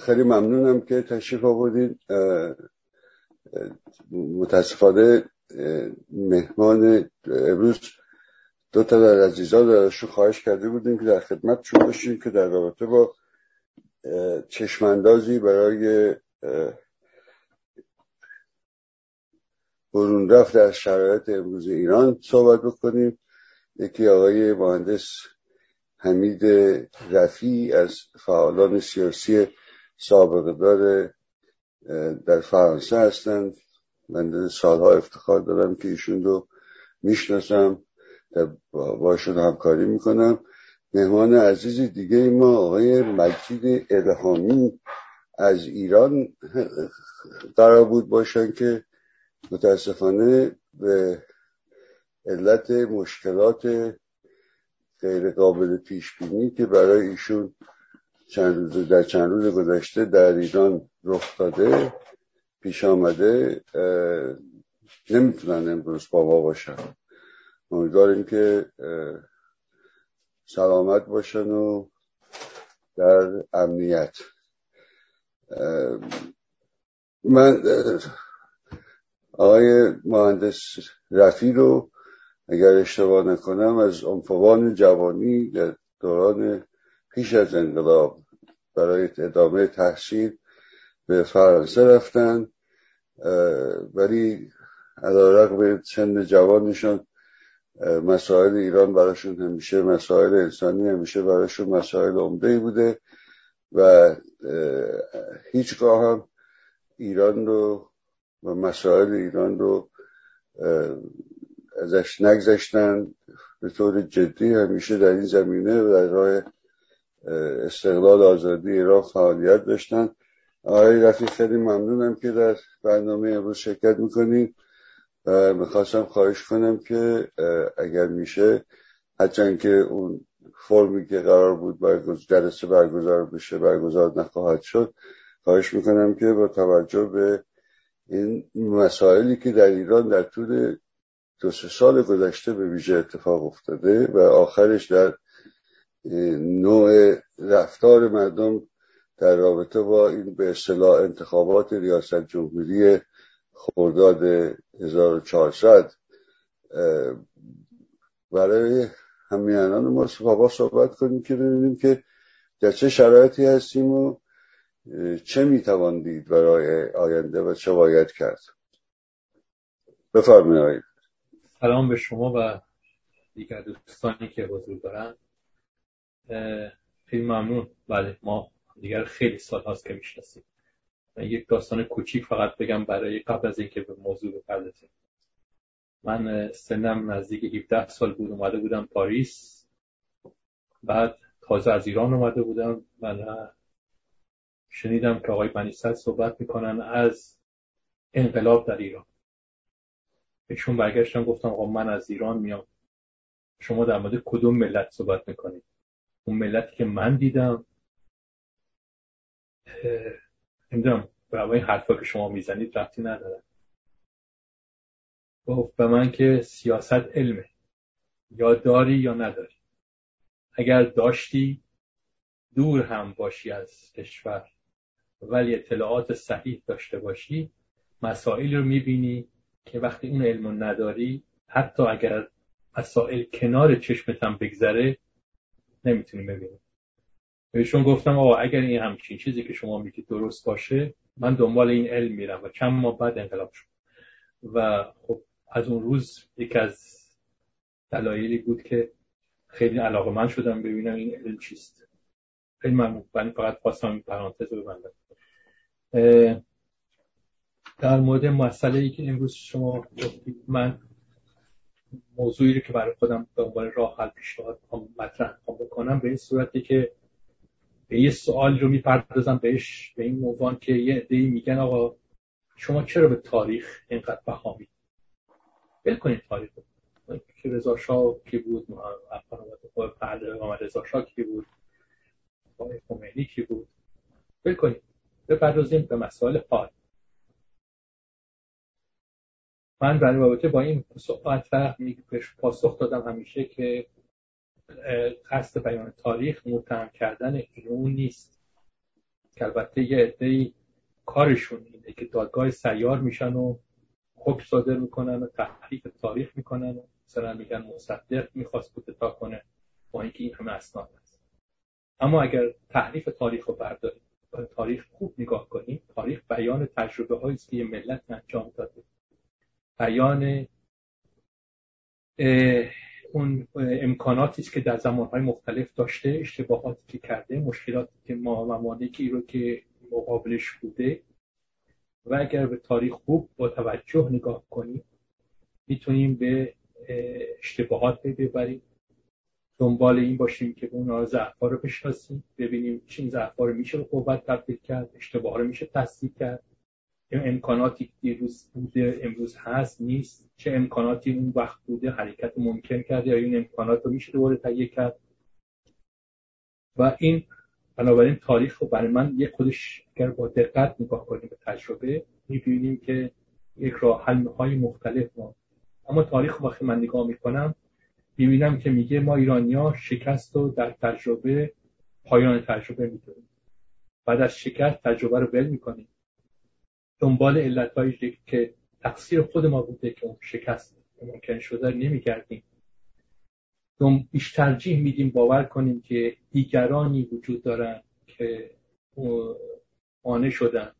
خیلی ممنونم که تشریف آوردید. متاسفانه مهمان امروز دو تا در عزیزان درشون خواهش کرده بودیم که در خدمتشون باشیم که در رابطه با چشماندازی برای برون رفت در شرایط امروز ایران صحبت بکنیم. یکی آقای مهندس حمید رفی از فعالان سیاسی سابقه دار در فرانسه هستند. من سالها افتخار دارم که ایشون رو می‌شناسم باشون همکاری می‌کنم. مهمان عزیز دیگه ما آقای مجید الهامی از ایران قرار بود باشن که متاسفانه به علت مشکلات غیر قابل پیش بینی که برای ایشون چند روز در چند روز گذشته در ایران رخ داده پیش آمده نمی‌تونن امروز با ما باشن. امیدواریم که سلامت باشن و در امنیت. من آقای مهندس رفی رو اگر اشتباه نکنم از انفوان جوانی در دوران پیش از انقلاب برای ادامه تحصیل به فرانسه رفتن ولی به سن جوانشان مسائل ایران براشون همیشه مسائل انسانی همیشه براشون مسائل عمده بوده و هیچگاه هم ایران رو و مسائل ایران رو ازش نگذشتن. به طور جدی همیشه در این زمینه و در راه استقلال آزادی ایران فعالیت داشتن. آقای رفیق خیلی ممنونم که در برنامه امروز شرکت می‌کنیم و می‌خواستم خواهش کنم که اگر میشه هرچند که اون فرمی که قرار بود برگز... جلسه برگزار بشه برگزار نخواهد شد خواهش می‌کنم که با توجه به این مسائلی که در ایران در طول دو سه سال گذشته به ویژه اتفاق افتاده و آخرش در نوع رفتار مردم در رابطه با این به اصطلاح انتخابات ریاست جمهوری خرداد 1400 برای همیانان ما بابا صحبت کنیم که ببینیم که در چه شرایطی هستیم و چه می‌توان دید برای آینده و چه باید کرد. بفرمایید. سلام به شما و دیگر دوستانی که حضور دارن. خیلی ممنون. بله ما دیگر خیلی سال هاست که می‌شناسیم. یک داستان کوچیک فقط بگم برای قبل از اینکه به موضوع بپردازیم. من سنم نزدیک 17 سال بود اومده بودم پاریس. بعد تازه از ایران اومده بودم و شنیدم که آقای بنیصد صحبت می‌کنن از انقلاب در ایران. بهشون برگشتم گفتم آقا من از ایران میام. شما در مورد کدوم ملت صحبت می‌کنید؟ اون ملتی که من دیدم نمی‌دونم به این حرفا که شما می‌زنید رفتی ندارم گفت به من که سیاست علمه. یا داری یا نداری. اگر داشتی دور هم باشی از کشور. ولی اطلاعات صحیح داشته باشی مسائل رو می‌بینی که وقتی اون علم نداری حتی اگر مسائل کنار چشمت هم بگذره نمی‌تونی ببینی. بهشون گفتم آقا اگر این همچین چیزی که شما میگید درست باشه من دنبال این علم میرم و چند ماه بعد انقلاب شد. و خب از اون روز یکی از دلایلی بود که خیلی علاقه من شدم ببینم این علم چیست. خیلی من فقط خواستم این پرانتز رو ببندم. در مورد مسئله ای که امروز شما گفتید من موضوعی رو که برای خودم به عنوان راه حل پیشنهاد مطرح بکنم به این صورتی که به یه سوال رو می‌پردازم بهش به این عنوان که یه عده‌ای میگن آقا شما چرا به تاریخ اینقدر بها می‌دید ول کنید تاریخ که رضا شاه کی بود؟ محمد رضا شاه کی بود؟ خمینی کی بود؟ ول کنید. بپردازیم به مسائل حال من در رابطه با این صحبت و پاسخ دادم همیشه که قصد بیان تاریخ متهم کردن اون نیست. که البته یه عده کارشون اینه که دادگاه سیار میشن و حکم صادر می‌کنن و تحریف تاریخ می‌کنن و مثلا میگن مصدق می‌خواست کودتا کنه با اینکه این همه اسناد هست. اما اگر تحریف تاریخ رو برداریم تاریخ خوب نگاه کنیم تاریخ بیان تجربه هایی که یه ملت انجام داده. بیان اون امکاناتی که در زمانهای مختلف داشته اشتباهاتی که کرده مشکلاتی که ما ممانعی رو که مقابلش بوده. و اگر به تاریخ خوب با توجه نگاه کنیم می‌تونیم به اشتباهات ببریم. دنبال این باشیم که اون ضعفا رو بشناسیم ببینیم چین ضعفا رو میشه به قوت تبدیل کرد اشتباه رو میشه تصدیق کرد. امکاناتی دیروز بوده امروز هست نیست. چه امکاناتی اون وقت بوده حرکت ممکن کرده یا این امکانات رو میشه دوباره تهیه کرد. و این بنابراین تاریخ رو برای من یک خودش اگر با دقت نگاه کنیم به تجربه می‌بینیم که یک راه حل های مختلف ما. اما تاریخ وقتی من نگاه می‌کنم می‌بینم که میگه ما ایرانیا شکست رو در تجربه پایان تجربه می‌دونیم. بعد از شکست تجربه رو بل می‌کنیم. دنبال علتهایی که تقصیر خود ما بوده که اون شکست ممکن شده نمیگردیم. بیش ترجیح میدیم باور کنیم که دیگرانی وجود دارن که مانع شدن.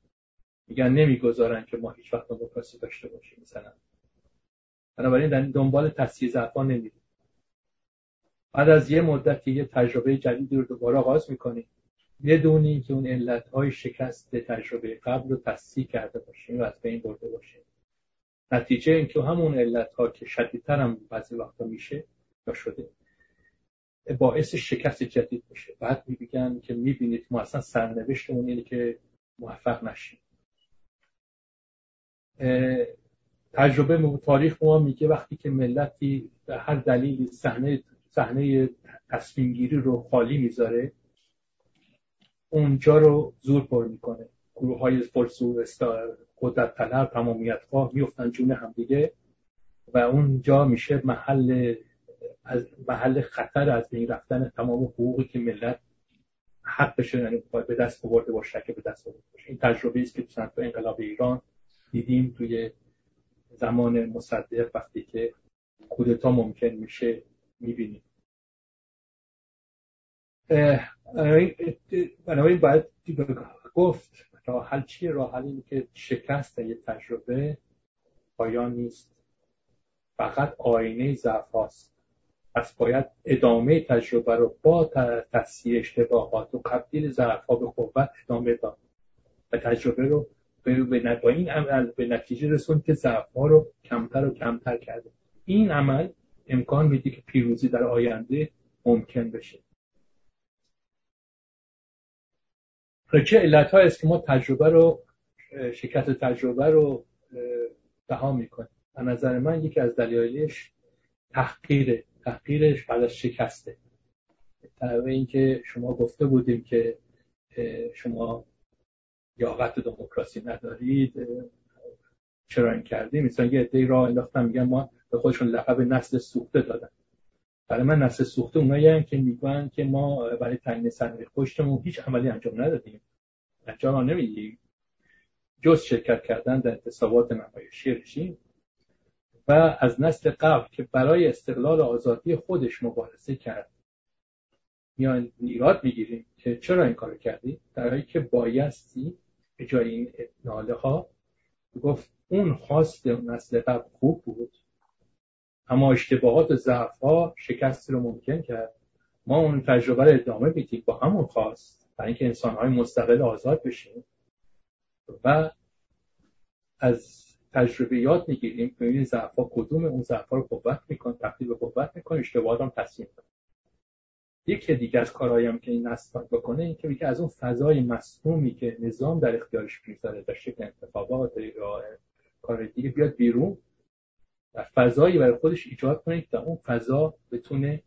میگن نمی‌گذارن که ما هیچ وقت دموکراسی داشته باشیم مثلا. بنابراین دنبال تصحیح ضعفان نمیریم. بعد از یه مدت یه تجربه جدیدی رو دوباره آغاز می‌کنیم. بدونیم که اون علت های شکست تجربه قبل رو تصحیح کرده باشیم و از بین برده باشیم. نتیجه اینکه همون علت ها که شدیدتر هم بعضی وقتا میشه یا شده باعث شکست جدید میشه. بعد میگن که می‌بینید ما اصلا سرنوشتمون اینه که موفق نشیم. تجربه تاریخ ما میگه وقتی که ملتی به هر دلیلی صحنه صحنه تصمیم گیری رو خالی می‌ذاره اونجا رو زور پر می‌کنه. گروه های فرسو قدرت طلب تمامیت خواه میفتن جون همدیگه و اونجا میشه محل از محل خطر از بین رفتن تمام حقوقی که ملت حقش یعنی به دست آورده باشه که به دست آورده باشه. این تجربه است که تو انقلاب ایران دیدیم توی زمان مصدق وقتی که کودتا ممکن میشه می‌بینیم. بنابراین باید گفت؟ راه حل چیه؟ راه حل که شکست یه تجربه پایان نیست. فقط آینه ضعف هاست. پس باید ادامه تجربه رو با تصحیح اشتباهات و تبدیل ضعف ها به قوت ادامه داد. و تجربه رو به با این عمل به نتیجه رسوند که ضعف ها رو کمتر و کمتر کرده. این عمل امکان میده که پیروزی در آینده ممکن بشه. چه علت است که ما تجربه رو شکست تجربه رو رها می‌کنیم. به نظر من یکی از دلایلش تحقیر تحقیرش بعد از شکسته. در اینکه شما گفته بودیم که شما یاقت دموکراسی ندارید چرا این کردیم؟ مثلا یه عده راه انداختن میگن ما به خودشون لقب نسل سوخته دادن. برای من نسل سوخته اونایی که میگن که ما برای تعیین سرمایه پشتمون هیچ عملی انجام ندادیم. انجام نمیدیم. جز شرکت کردن در انتصابات نمایشی رژیم. و از نسل قبل که برای استقلال آزادی خودش مبارزه کرد میان ایراد می‌گیریم که چرا این کار کردی در حالی که بایستی به جای این ناله ها گفت اون خواست نسل قبل خوب بود. اما اشتباهات و ضعف ها شکست رو ممکن کرد. ما اون تجربه رو ادامه بدیم با همون خواست برای اینکه انسان های مستقل آزاد بشیم. و از تجربه یاد می‌گیریم که ضعف کدوم اون ضعف رو قوت میکن تبدیل به قوت میکن اشتباهات هم تصمیم یکی دیگه از کارهایم که این نسل بکنه این که از اون فضای مصنومی که نظام در اختیارش می‌ذاره در شکل انتخابات یا کار دیگه بیاد بیرون. و فضایی برای خودش ایجاد کنه که اون فضا بتونه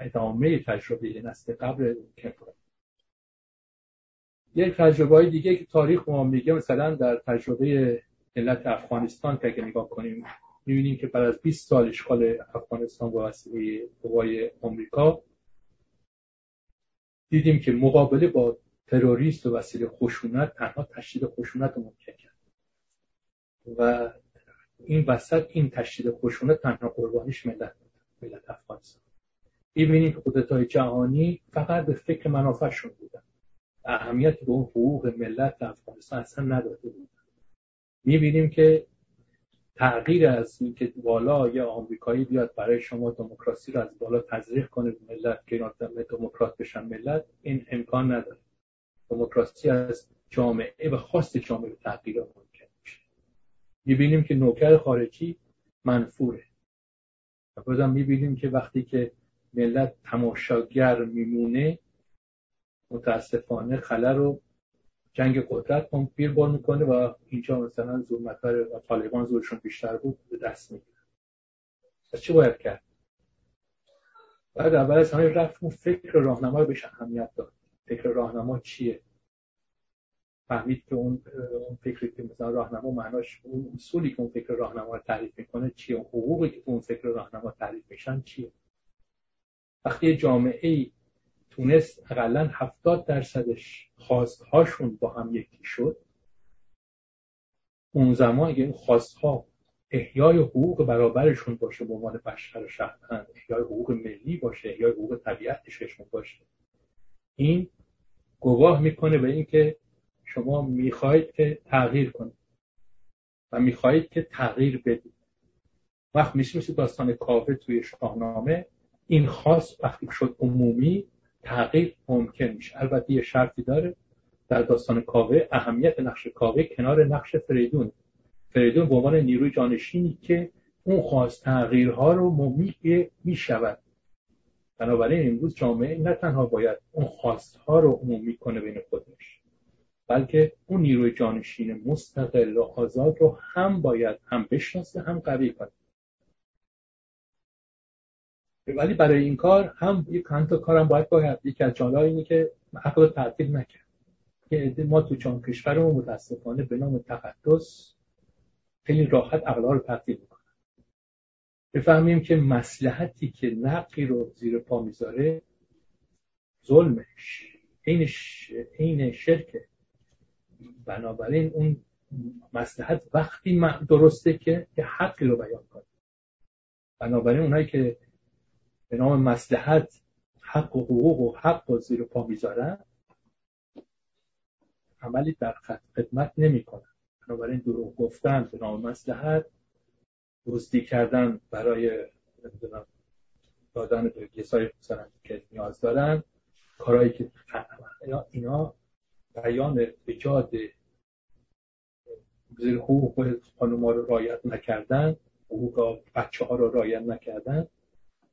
ادامه تجربه نسل قبل ممکن کنه. یک تجربه های دیگه که تاریخ ما میگه مثلا در تجربه ملت افغانستان که اگه نگاه کنیم می‌بینیم که بعد از 20 سال اشغال افغانستان با وسیله قوای آمریکا دیدیم که مقابله با تروریست و وسیله خشونت تنها تشدید خشونت رو ممکن کرد. و این وسط این تشدید خشونت تنها قربانیش ملت ملت افغانستان. می‌بینیم که قدرت های جهانی فقط به فکر منافعشون بودن. اهمیت به اون حقوق ملت افغانستان اصلا نداده بودن. می‌بینیم که تغییر از اینکه بالا یه آمریکایی بیاد برای شما دموکراسی رو از بالا تزریق کنه به ملت که دموکرات بشن ملت این امکان نداره. دموکراسی از جامعه و خواست جامعه تغییر میشه می‌بینیم که نوکر خارجی منفوره. و بازم می‌بینیم که وقتی که ملت تماشاگر میمونه متاسفانه خلا رو جنگ قدرت بار می‌کنه و اینجا مثلا زورمتر و طالبان زورشون بیشتر بود به دست می‌گیره پس چه باید کرد؟ بعد اول از همه اون فکر راهنما رو بهش اهمیت داد. فکر راهنما چیه؟ فهمید که اون اون فکری که مثلا راهنما معناش اون اصولی که اون فکر راهنما رو تعریف می‌کنه چیه؟ حقوقی که اون فکر راهنما تعریف میشن چیه؟ وقتی جامعه تونست اقلا هفتاد درصدش خواستهاشون با هم یکی شد اون زمان اگه این خواستها احیای حقوق برابرشون باشه به عنوان بشر شهروند احیای حقوق ملی باشه احیای حقوق طبیعتشون باشه این گواه می‌کنه به اینکه شما می‌خواهید که تغییر کنید و می‌خواهید که تغییر بدید. وقت میشه مثل داستان کاوه توی شاهنامه. این خاص وقتی شد عمومی تغییر ممکن میشه. البته یه شرطی داره. در داستان کاوه اهمیت نقش کاوه کنار نقش فریدون. فریدون به عنوان نیروی جانشینی که اون خواست تغییرها رو ممی می‌شود. بنابراین امروز جامعه نه تنها باید اون خواستها رو عمومی کنه بین خودش. بلکه اون نیروی جانشین مستقل و آزاد رو هم باید هم بشناسه هم قوی کنه. ولی برای این کار هم یک تا کارم باید باید. یکی از جالا اینه که عقل تعطیل نکرد. که ما تو چون کشورمون متاسفانه به نام تقدس خیلی راحت عقلها رو تعطیل می‌کنن. بفهمیم که مسلحتی که نقی رو زیر پا می‌ذاره ظلمش. این شرکه. بنابراین اون مسلحت وقتی درسته که حقی رو بیان کنه. بنابراین اونایی که به نام مسلحت حق و حقوق و حق و زیر پا می‌ذارن عملی در خدمت نمی‌کنن. بنابراین دروغ گفتن به نام مسلحت دزدی کردن برای دادن به کسایی که نیاز دارن کارهایی که اینا بیان زیر حقوق خانوما رو رایت نکردن حقوق بچه ها رو رایت نکردن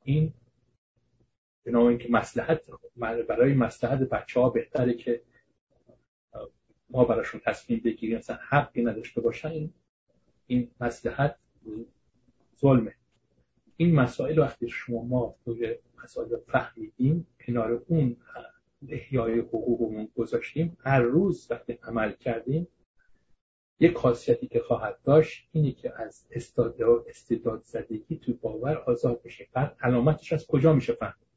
این به اینکه مسلحت برای مسلحت بچه ها بهتره که ما براشون تصمیم بگیریم مثلا حقی نداشته باشن این این مسلحت ظلمه. این مسائل وقتی شما ما توی مسائل فهمیدیم کنار اون احیای حقوقمون گذاشتیم هر روز وقتی عمل کردیم یک خاصیتی که خواهد داشت اینه که از استعداد زدگی توی باور آزاد بشه. بعد علامتش از کجا میشه فهمید؟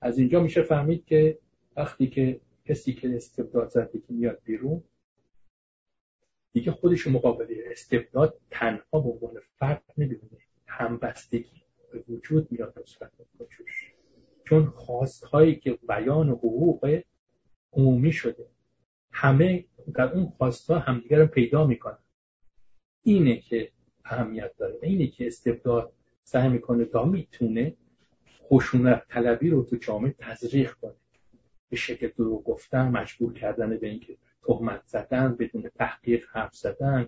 از اینجا میشه فهمید که وقتی که کسی که استبداد که میاد بیرون دیگه خودش مقابله استبداد تنها به عنوان فرد نمی‌بینه همبستگی به وجود میاد نسبت وجودش چون خواستهایی که بیان حقوق عمومی شده همه در اون خواستها همدیگر رو پیدا می‌کنن. اینه که اهمیت داره اینه که استبداد سعی می‌کنه تا می‌تونه خشونت طلبی رو تو جامعه تزریق کنه. به شکل دروغ گفتن مجبور کردن به اینکه تهمت زدن بدون تحقیق حرف زدن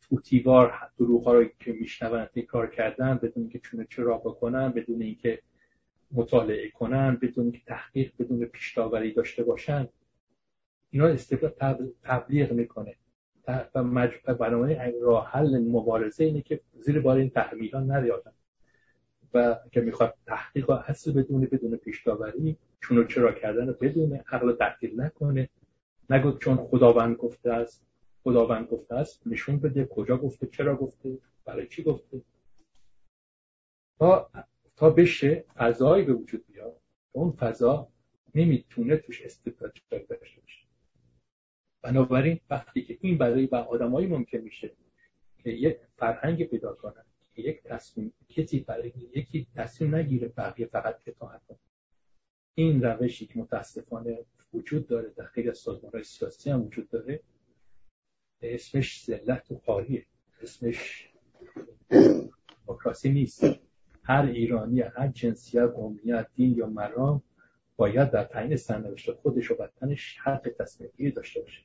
توتیوار دروغ ها رو که میشنون تکرار کردن بدون اینکه چونه چرا بکنن بدون اینکه مطالعه کنن بدون اینکه تحقیق بدون پیشتاوری داشته باشن اینا استفاده تبلیغ می‌کنه. و برنامه راه حل مبارزه اینه که زیر بار این تحمیل ها نریادن و که می‌خواد تحقیق و اصل بدونه بدون پیشتاوری چون چرا کردن بدونه عقل تحقیل نکنه. نگو چون خداوند گفته است خداوند گفته است نشون بده کجا گفته چرا گفته برای چی گفته. تا تا بشه فضایی به وجود بیاد اون فضا نمی‌تونه توش استبداد داشته باشه. بنابراین وقتی که این برای آدمایی ممکن میشه که یک فرهنگ پیدا کنن یک تصمیم کسی برای یکی تصمیم نگیره بقیه فقط اطاعت کنه. این روشی که متاسفانه وجود داره در خیلی از سازمان سیاسی هم وجود داره اسمش ذلت و خواهیه. اسمش دموکراسی نیست. هر ایرانی هر جنسیت قومیت دین یا مرام باید در تعیین سرنوشت خودش و وطنش حق تصمیم داشته باشه.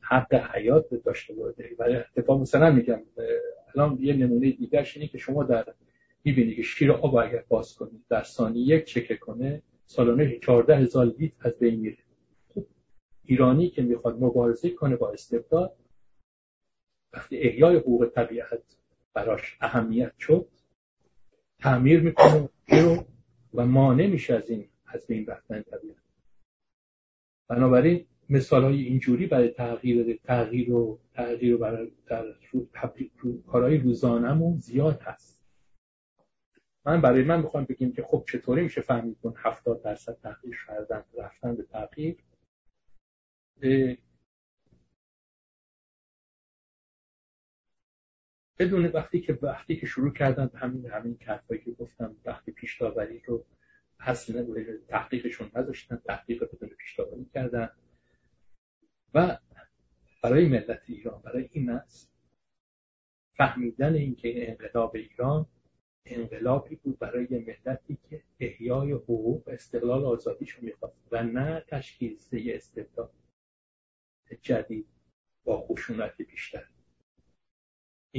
حق حیات داشته باشه. برای اتفاق مثلا میگم الان یه نمونه دیگرش اینه که شما در می‌بینی که شیر آب اگر باز کنید در ثانیه یک چکه کنه سالانه 14 هزار از بین میره. خب، ایرانی که می‌خواد مبارزه کنه با استبداد وقتی احیای حقوق طبیعت براش اهمیت شد تعمیر می‌کنه رو و مانع میشه از این از بین رفتن طبیعت. بنابراین مثال های اینجوری برای تغییر تغییر و تغییر و برای در رو کارهای روزانمون زیاد هست. من برای من می‌خوام بگیم که خب چطوری میشه فهمید کن 70 درصد تغییر کردن رفتن به تغییر؟ بدون وقتی که وقتی که شروع کردن همین همین حرفایی که گفتم وقتی پیش رو اصلا تحقیقشون نذاشتن تحقیق بدون پیش کردن. و برای ملت ایران برای این است فهمیدن اینکه این انقلاب ایران انقلابی بود برای ملتی که احیای حقوق و استقلال آزادیشو می‌خواد و نه تشکیل سه استبداد جدید با خشونت بیشتر.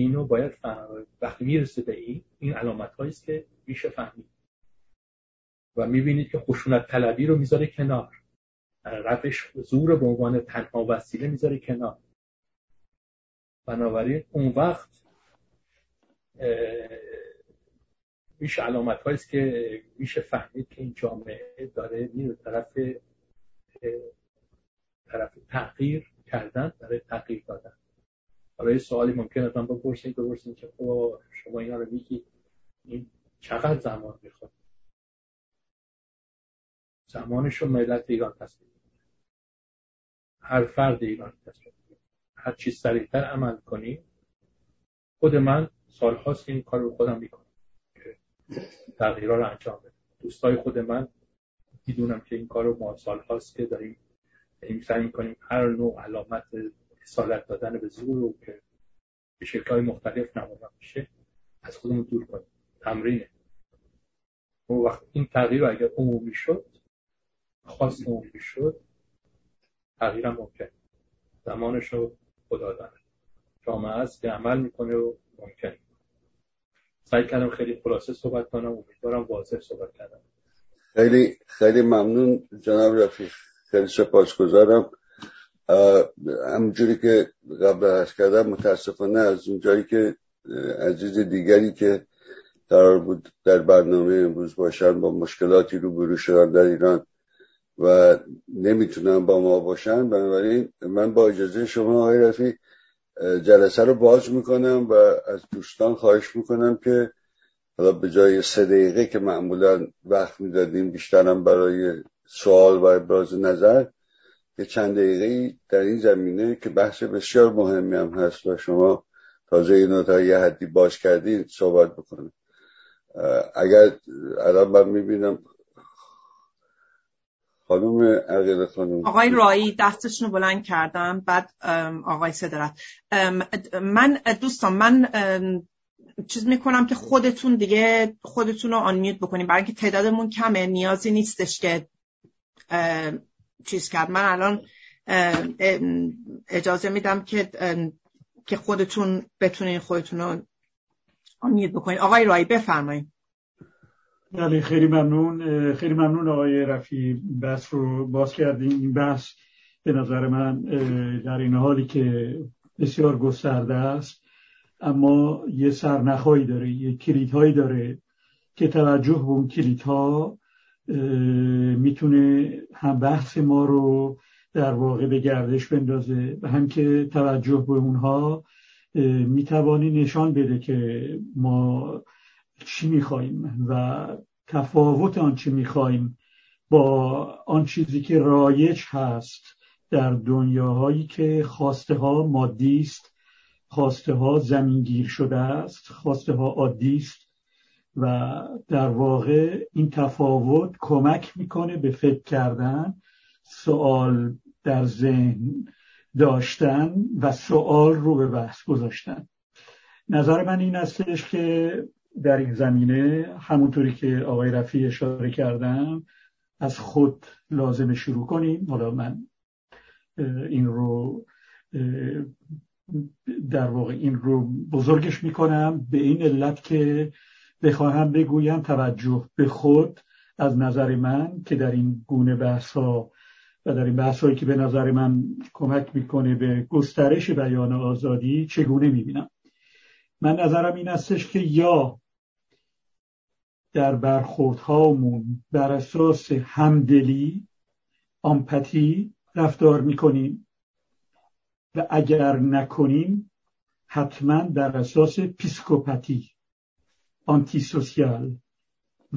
اینو باید فهم... وقتی می‌رسه به این این علامت است که میشه فهمید. و می‌بینید که خشونت طلبی رو می‌ذاره کنار. روش زور به عنوان تنها وسیله می‌ذاره کنار. بنابراین اون وقت میشه علامت است که میشه فهمید که این جامعه داره میره طرف طرف تغییر کردن برای تغییر دادن. حالا یه سوالی ممکن از من بپرسید بپرسید که خب شما اینا رو میگید این چقدر زمان می‌خواد؟ زمانش رو ملت ایران تصمیم هر فرد ایران تصمیم هر چی سریعتر عمل کنی خود من سالهاست این کار رو خودم می‌کنم تغییرها رو انجام بدم. دوستای خود من می‌دونم که این کار رو ما سالهاست که داریم داریم سعی می‌کنیم. هر نوع علامت اصالت دادن به زور که به شکل های مختلف نمایان میشه از خودمون دور کنیم. تمرینه. اون وقت این تغییر اگر عمومی شد خاص عمومی شد تغییر ممکن. زمانش رو خدا داره. جامعه است که عمل می‌کنه و ممکن. سعی کردم خیلی خلاصه صحبت کنم. امیدوارم واضح صحبت کردم. خیلی خیلی ممنون جناب رفیق. خیلی سپاسگزارم. همونجوری که قبل از کردم متاسفانه از اونجایی که عزیز دیگری که قرار بود در برنامه امروز باشن با مشکلاتی رو برو شدن در ایران و نمی‌تونن با ما باشن بنابراین من با اجازه شما آقای رفی جلسه رو باز می‌کنم و از دوستان خواهش می‌کنم که حالا به جای سه دقیقه که معمولا وقت می‌دادیم بیشترم برای سوال و ابراز نظر که چند دقیقه در این زمینه که بحث بسیار مهمی هم هست و شما تازه اینو تا یه حدی باز کردین صحبت بکنیم اگر الان من می‌بینم خانم عقیل خانم آقای رایی دستشون بلند کردم بعد آقای صدرت. من دوستان من چیز می‌کنم که خودتون دیگه خودتون رو آنمیوت بکنیم برای اینکه تعدادمون کمه نیازی نیستش که چیز کرد. من الان اجازه میدم که که خودتون بتونین خودتون رو آنمیوت بکنید آقای رایی بفرمایید بله خیلی ممنون. خیلی ممنون آقای رفی بحث رو باز کردیم این بحث به نظر من در این حالی که بسیار گسترده است اما یه سرنخهایی داره یه کلیدهایی داره که توجه به اون کلیدها می‌تونه هم بحث ما رو در واقع به گردش بندازه و هم که توجه به اونها می‌توانی نشان بده که ما چی می‌خوایم و تفاوت آن چی می‌خوایم با آن چیزی که رایج هست در دنیاهایی که خواسته ها مادی است خواسته ها زمینگیر شده است خواسته ها عادی است. و در واقع این تفاوت کمک می‌کنه به فکر کردن سوال در ذهن داشتن و سوال رو به بحث گذاشتن. نظر من این استش که در این زمینه همونطوری که آقای رفی اشاره کردم از خود لازم شروع کنیم. حالا من این رو در واقع این رو بزرگش می‌کنم به این علت که بخواهم بگویم توجه به خود از نظر من که در این گونه بحث و در این بحث که به نظر من کمک می‌کنه به گسترش بیان آزادی چگونه می‌بینم؟ من نظرم این استش که یا در برخوردهامون بر اساس همدلی آمپتی رفتار می‌کنیم و اگر نکنیم حتما در اساس پیسکوپاتی آنتی سوسیال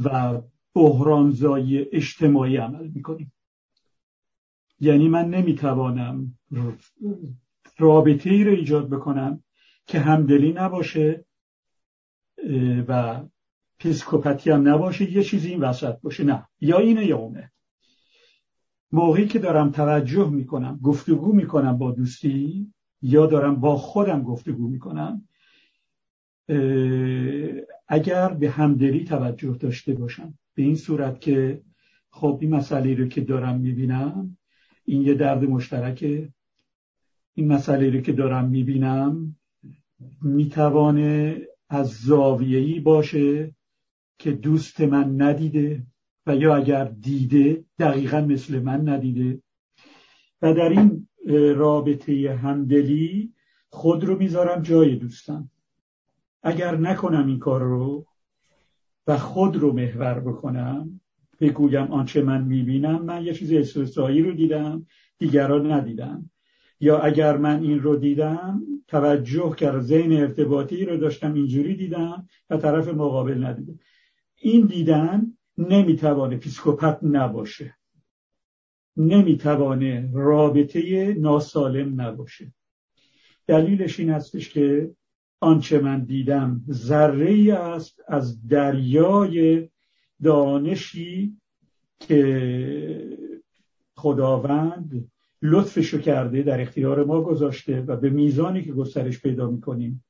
و بحرانزایی اجتماعی عمل می‌کنیم. یعنی من نمی‌توانم رابطه ای رو ایجاد بکنم که همدلی نباشه و پیسکوپاتی هم نباشه یه چیزی این وسط باشه. نه. یا اینه یا اونه. موقعی که دارم توجه می‌کنم گفتگو می‌کنم با دوستی یا دارم با خودم گفتگو می‌کنم اگر به همدلی توجه داشته باشم به این صورت که خب این مسئله رو که دارم می‌بینم این یه درد مشترکه. این مسئله رو که دارم می‌بینم می‌توانه از زاویه‌ای باشه که دوست من ندیده و یا اگر دیده دقیقا مثل من ندیده. و در این رابطه همدلی خود رو می‌ذارم جای دوستم. اگر نکنم این کار رو و خود رو محور بکنم بگویم آنچه من می‌بینم من یه چیز استثنایی رو دیدم دیگران ندیدم یا اگر من این رو دیدم توجه کرد ذهن ارتباطی رو داشتم اینجوری دیدم و طرف مقابل ندیدم این دیدن نمی‌توانه پیسکوپت نباشه. نمی‌توانه رابطه ناسالم نباشه. دلیلش این هستش که آنچه من دیدم ذره است از دریای دانشی که خداوند لطفشو کرده در اختیار ما گذاشته و به میزانی که گسترش پیدا می‌کنیم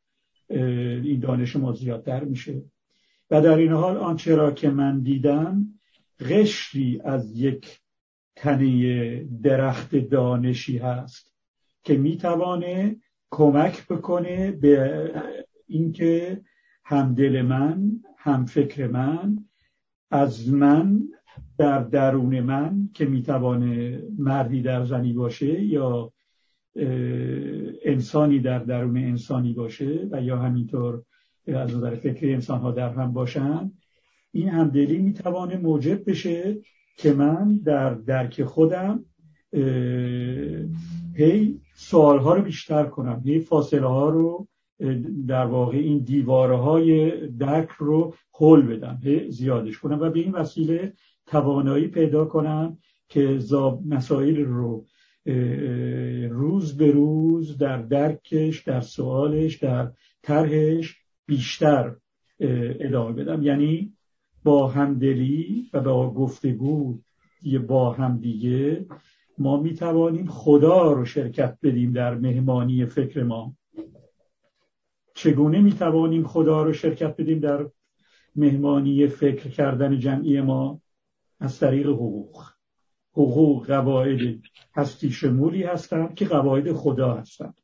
این دانش ما زیادتر میشه. و در این حال آنچه را که من دیدم قشری از یک تنه درخت دانشی هست که می‌توانه کمک بکنه به اینکه هم دل من هم فکر من از من در درون من که می‌توانه مردی در زنی باشه یا انسانی در درون انسانی باشه و یا همینطور از نظر فکری انسان ها در هم باشن این همدلی می‌توانه موجب بشه که من در درک خودم هی سوال ها رو بیشتر کنم. هی فاصله ها رو در واقع این دیواره های درک رو حل بدم. زیادش کنم و به این وسیله توانایی پیدا کنم که مسائل رو روز به روز در درکش در سوالش در طرحش بیشتر ادامه بدم. یعنی با همدلی و با گفتگو با هم دیگه ما می توانیم خدا رو شرکت بدیم در مهمانی فکر ما. چگونه می توانیم خدا رو شرکت بدیم در مهمانی فکر کردن جمعی ما؟ از طریق حقوق. حقوق قواعد هستی شمولی هستند که قواعد خدا هستند.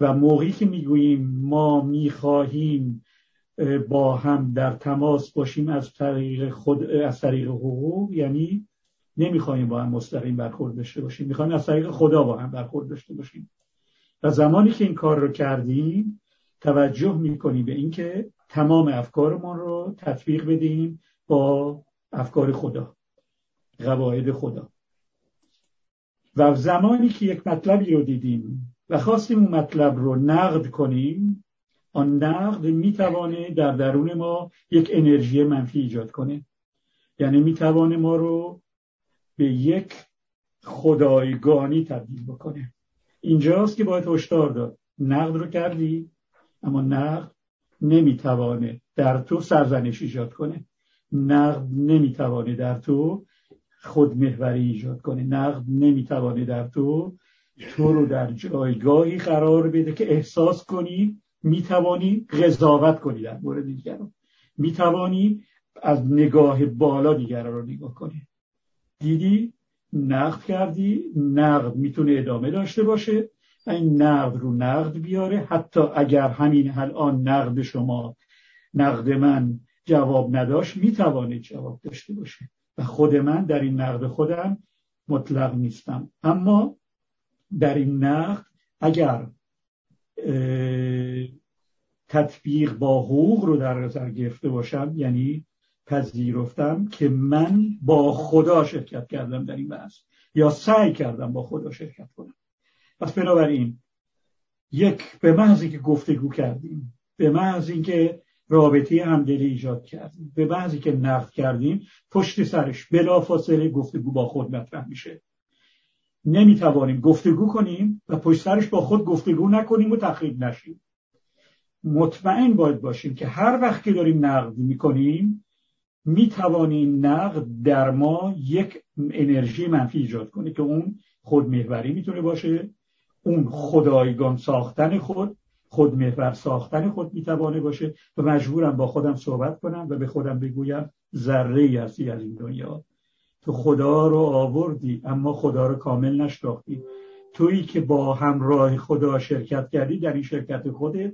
و موقعی که می‌گوییم ما می‌خواهیم با هم در تماس باشیم از طریق خود از طریق حقوق یعنی نمی‌خواهیم با هم مستقیم برخورد داشته باشیم. می‌خوایم از طریق خدا با هم برخورد داشته باشیم. و زمانی که این کار رو کردیم توجه می‌کنیم به اینکه تمام افکارمان رو تطبیق بدیم با افکار خدا قواعد خدا. و زمانی که یک مطلبی رو دیدیم و خواستیم اون مطلب رو نقد کنیم آن نقد می‌توانه در درون ما یک انرژی منفی ایجاد کنه. یعنی می‌توانه ما رو به یک خدایگانی تبدیل بکنه. اینجاست که باید هشدار داد. نقد رو کردی اما نقد نمی‌توانه در تو سرزنش ایجاد کنه. نقد نمی‌توانه در تو خودمهوری ایجاد کنه. نقد نمی‌توانه در تو تو رو در جایگاهی قرار بده که احساس کنی می‌توانی قضاوت کنی در مورد دیگران. می‌توانی از نگاه بالا دیگران رو نگاه کنی. دیدی نقد کردی نقد می‌تونه ادامه داشته باشه این نقد رو نقد بیاره. حتی اگر همین الان نقد شما نقد من جواب نداشت می‌توانه جواب داشته باشه و خود من در این نقد خودم مطلق نیستم. اما در این نقد اگر تطبیق با حقوق رو در نظر گرفته باشم یعنی پذیرفتم که من با خدا شرکت کردم در این بحث یا سعی کردم با خدا شرکت کنم. پس بنابراین یک به محض که گفتگو کردیم به محض اینکه رابطه همدلی ایجاد کردیم به محض که نقد کردیم پشت سرش بلافاصله گفتگو با خود مطرح میشه. نمی‌توانیم گفتگو کنیم و پشت سرش با خود گفتگو نکنیم و تخریب نشیم. مطمئن باید باشیم که هر وقت که داریم نقد می‌کنیم می‌توانیم نقد در ما یک انرژی منفی ایجاد کنه که اون خودمهوری می‌تونه باشه. اون خدایگان ساختن خود خودمهور ساختن خود می‌توانه باشه. و مجبورم با خودم صحبت کنم و به خودم بگویم ذره هستی از این دنیا. تو خدا رو آوردی اما خدا رو کامل نشناختی. تویی که با همراه خدا شرکت کردی در این شرکت خودت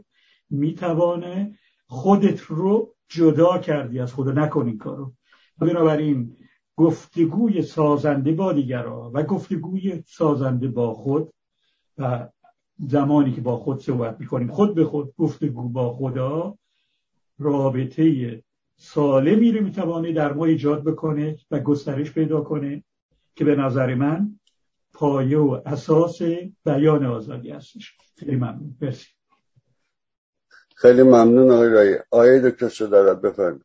می‌توانه خودت رو جدا کردی از خدا نکن این کارو. بنابراین گفتگوی سازنده با دیگران و گفتگوی سازنده با خود و زمانی که با خود صحبت می‌کنیم خود به خود گفتگو با خدا رابطه سالمی رو می‌توانه در ما ایجاد بکنه و گسترش پیدا کنه که به نظر من پایه و اساس بیان آزادی هستش. خیلی ممنون. مرسی. خیلی ممنون آقای رایی. آقای دکتر صدارت بفرمایید.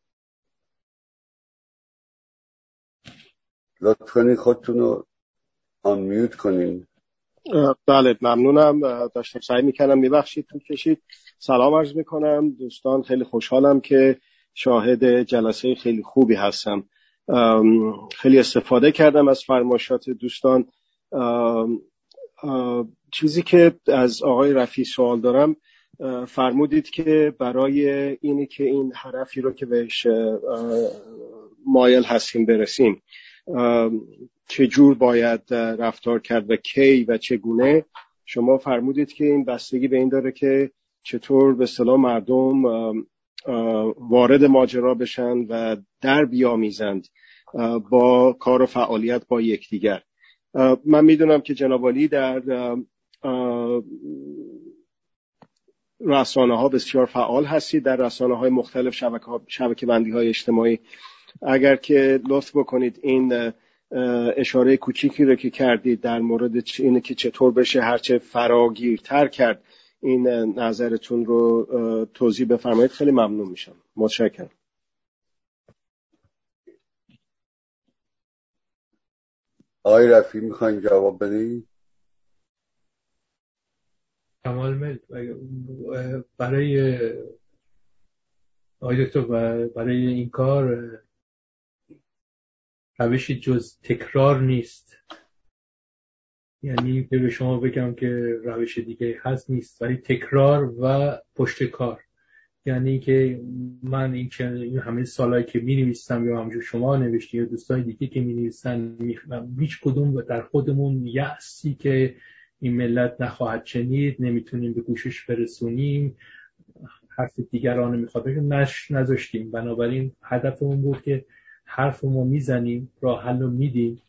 لطف کنین خودتون رو آنمیوت کنین. بله ممنونم. داشتم سعی می‌کنم میبخشید تو کشید. سلام عرض می‌کنم. دوستان خیلی خوشحالم که شاهد جلسه خیلی خوبی هستم. خیلی استفاده کردم از فرماشات دوستان. چیزی که از آقای رفی سوال دارم فرمودید که برای اینی که این حرفی رو که بهش مایل هستیم برسیم چجور باید رفتار کرد و کی و چگونه؟ شما فرمودید که این بستگی به این داره که چطور به صلاح مردم وارد ماجرا بشن و در بیامیزند با کار و فعالیت با یکدیگر. من می‌دونم که جنابالی در رسانه ها بسیار فعال هستید در رسانه های مختلف شبکه, شبکه بندی های اجتماعی. اگر که لطف بکنید این اشاره کوچیکی رو که کردید در مورد اینه که چطور بشه هرچه فراگیرتر کرد این نظرتون رو توضیح بفرمایید. خیلی ممنون میشم. متشکرم. آقای رفی می‌خواین جواب بدید کمال مل برای آقای دکتر برای این کار روشی جز تکرار نیست. یعنی به شما بگم که روش دیگه هست نیست ولی تکرار و پشت کار. یعنی که من این که همه سالهایی که می نویسم یا همجور شما نوشتی یا دوستای دیگه که می نویسن هیچ کدوم در خودمون یأسی که این ملت نخواهد شنید نمی‌تونیم به گوشش برسونیم. حرف دیگران می‌خواد نش نذاشتیم. بنابراین هدفمون بود که حرف ما می‌زنیم راه حل رو میدیم.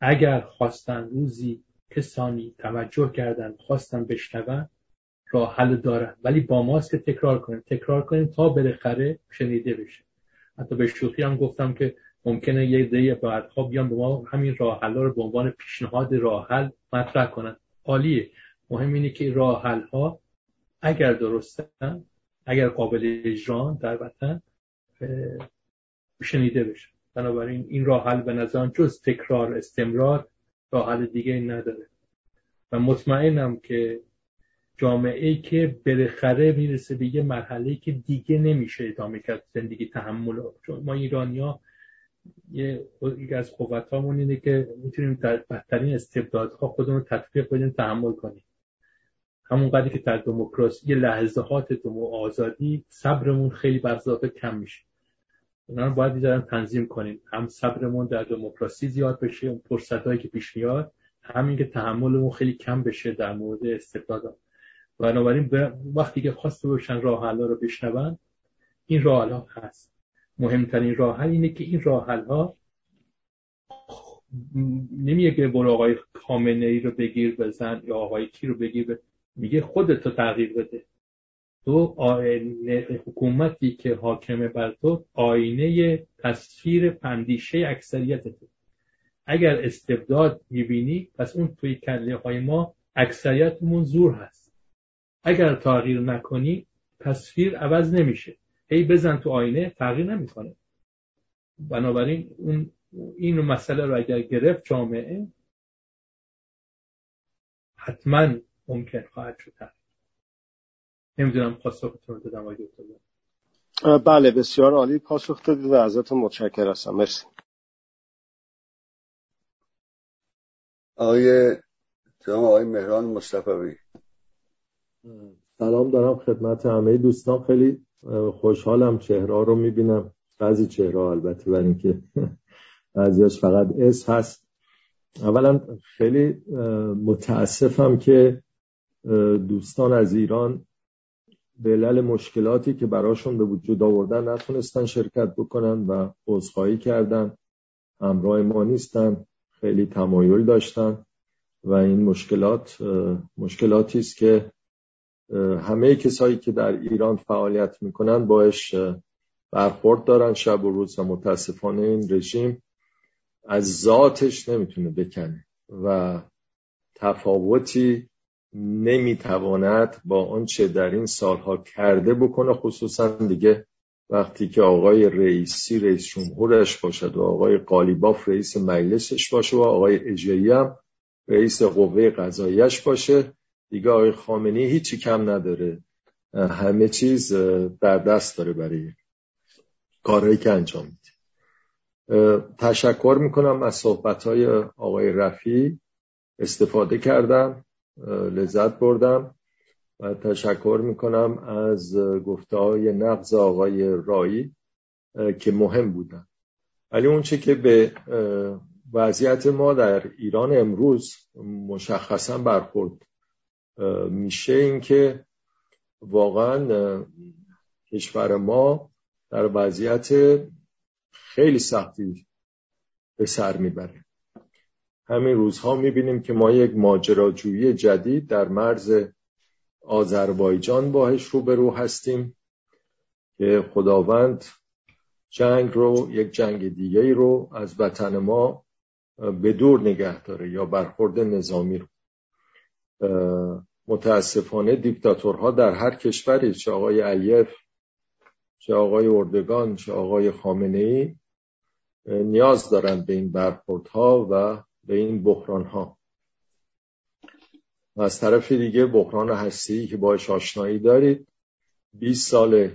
اگر خواستن روزی کسانی توجه کردن خواستن بشنون راه حل دارن. ولی با ماست که تکرار کنیم. تکرار کنیم تا بالاخره شنیده بشه. حتی به شوخی هم گفتم که ممکنه یه دی بعدها بیان به ما همین راه حل رو به عنوان پیشنهاد راه حل مطرح کنن. عالیه. مهم اینه که راه ها اگر درستن اگر قابل اجران در وطن شنیده بشه. بنابراین این راه حل به نظر جز تکرار استمرار راه حل دیگه نداره. و مطمئنم که جامعه که بالاخره می‌رسه به یه مرحله که دیگه نمیشه ادامه کرد زندگی تحمل. چون ما ایرانیا یه یکی از قوتامون اینه که می‌تونیم در بدترین استبدادها خودمون تطبیق بدیم تحمل کنیم. همون قدری که در دموکراسی لحظات دمو آزادی صبرمون خیلی بر کم میشه. اونا رو باید بیدارن تنظیم کنیم. هم صبرمون در دموکراسی زیاد بشه اون فرصتهایی که پیش میاد همین که تحملمون خیلی کم بشه در مورد استبداد بنابراین وقتی که خواست باشن راه رو بشنون این راه هست. مهمترین راه اینه که این راه ها نمیگه که برو آقای خامنه ای رو بگیر بزن یا آقای کی رو بگیر میگه خودت رو تغییر بده. تو آینه حکومتی که حاکمه بر تو آینه تصویر پندیشه اکثریتته اگر استبداد می‌بینی پس اون توی کله های ما اکثریتمون زور هست. اگر تغییر نکنی تصویر عوض نمیشه. هی بزن تو آینه تغییر نمی‌کنه. بنابراین اون این مسئله رو اگر گرفت جامعه حتما ممکن خواهد شد نمی‌دونم پاسختون رو دادم دکتر. بله بسیار عالی پاسخ دادید و ازتون متشکر هستم. مرسی. آقای جناب آقای مهران مصطفی. سلام دارم خدمت همه دوستان. خیلی خوشحالم چهره رو می‌بینم. بعضی چهره البته برای اینکه بعضیش فقط اس هست. اولا خیلی متاسفم که دوستان از ایران به علل مشکلاتی که براشون به وجود آوردن نتونستن شرکت بکنن و عذرخواهی کردن. همراه ما نیستن. خیلی تمایل داشتن و این مشکلات مشکلاتی است که همه کسایی که در ایران فعالیت می‌کنن باش برخورد دارن شب و روز و متاسفانه این رژیم از ذاتش نمی‌تونه بکنه و تفاوتی نمی‌تواند با آنچه در این سالها کرده بکنه. خصوصا دیگه وقتی که آقای رئیسی رئیس جمهورش باشد و آقای قالیباف رئیس مجلسش باشه و آقای اجایی هم رئیس قوه قضاییش باشه دیگه آقای خامنی هیچی کم نداره. همه چیز در دست داره برای کارهایی که انجام میده. تشکر می‌کنم از صحبت های آقای رفی. استفاده کردم لذت بردم و تشکر می‌کنم از گفته های نقض آقای رایی که مهم بودن. ولی اونچه که به وضعیت ما در ایران امروز مشخصا برخورد میشه این که واقعا کشور ما در وضعیت خیلی سختی به سر می‌بره. همین روزها می‌بینیم که ما یک ماجراجویی جدید در مرز آذربایجان باهش روبرو هستیم که خداوند جنگ رو یک جنگ دیگه رو از وطن ما به دور نگه داره یا برخورد نظامی رو. متاسفانه دیکتاتورها در هر کشوری چه آقای علیف چه آقای اردگان چه آقای خامنه ای نیاز دارند به این برخوردها و به این بحران ها و از طرف دیگه بحران هستی که باش آشنایی دارید 20 سال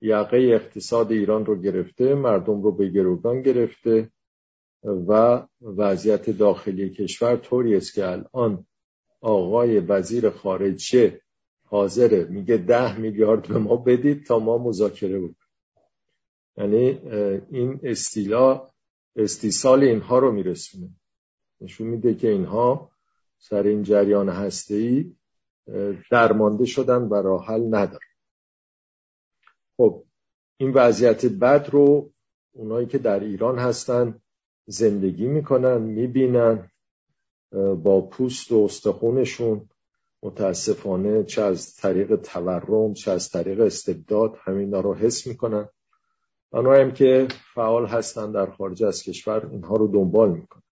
یقه اقتصاد ایران رو گرفته مردم رو به گروگان گرفته و وضعیت داخلی کشور طوری است که الان آقای وزیر خارجه حاضره میگه ده میلیارد به ما بدید تا ما مذاکره بود یعنی این استیلا استیصال اینها رو میرسونه. نشون میده که اینها سر این جریان هسته‌ای درمانده شدن و راه حل ندارن. خب این وضعیت بد رو اونایی که در ایران هستن زندگی می‌کنن می‌بینن. با پوست و استخونشون متاسفانه چه از طریق تورم چه از طریق استبداد همینا رو حس می‌کنن. هم که فعال هستن در خارج از کشور اینها رو دنبال می‌کنن.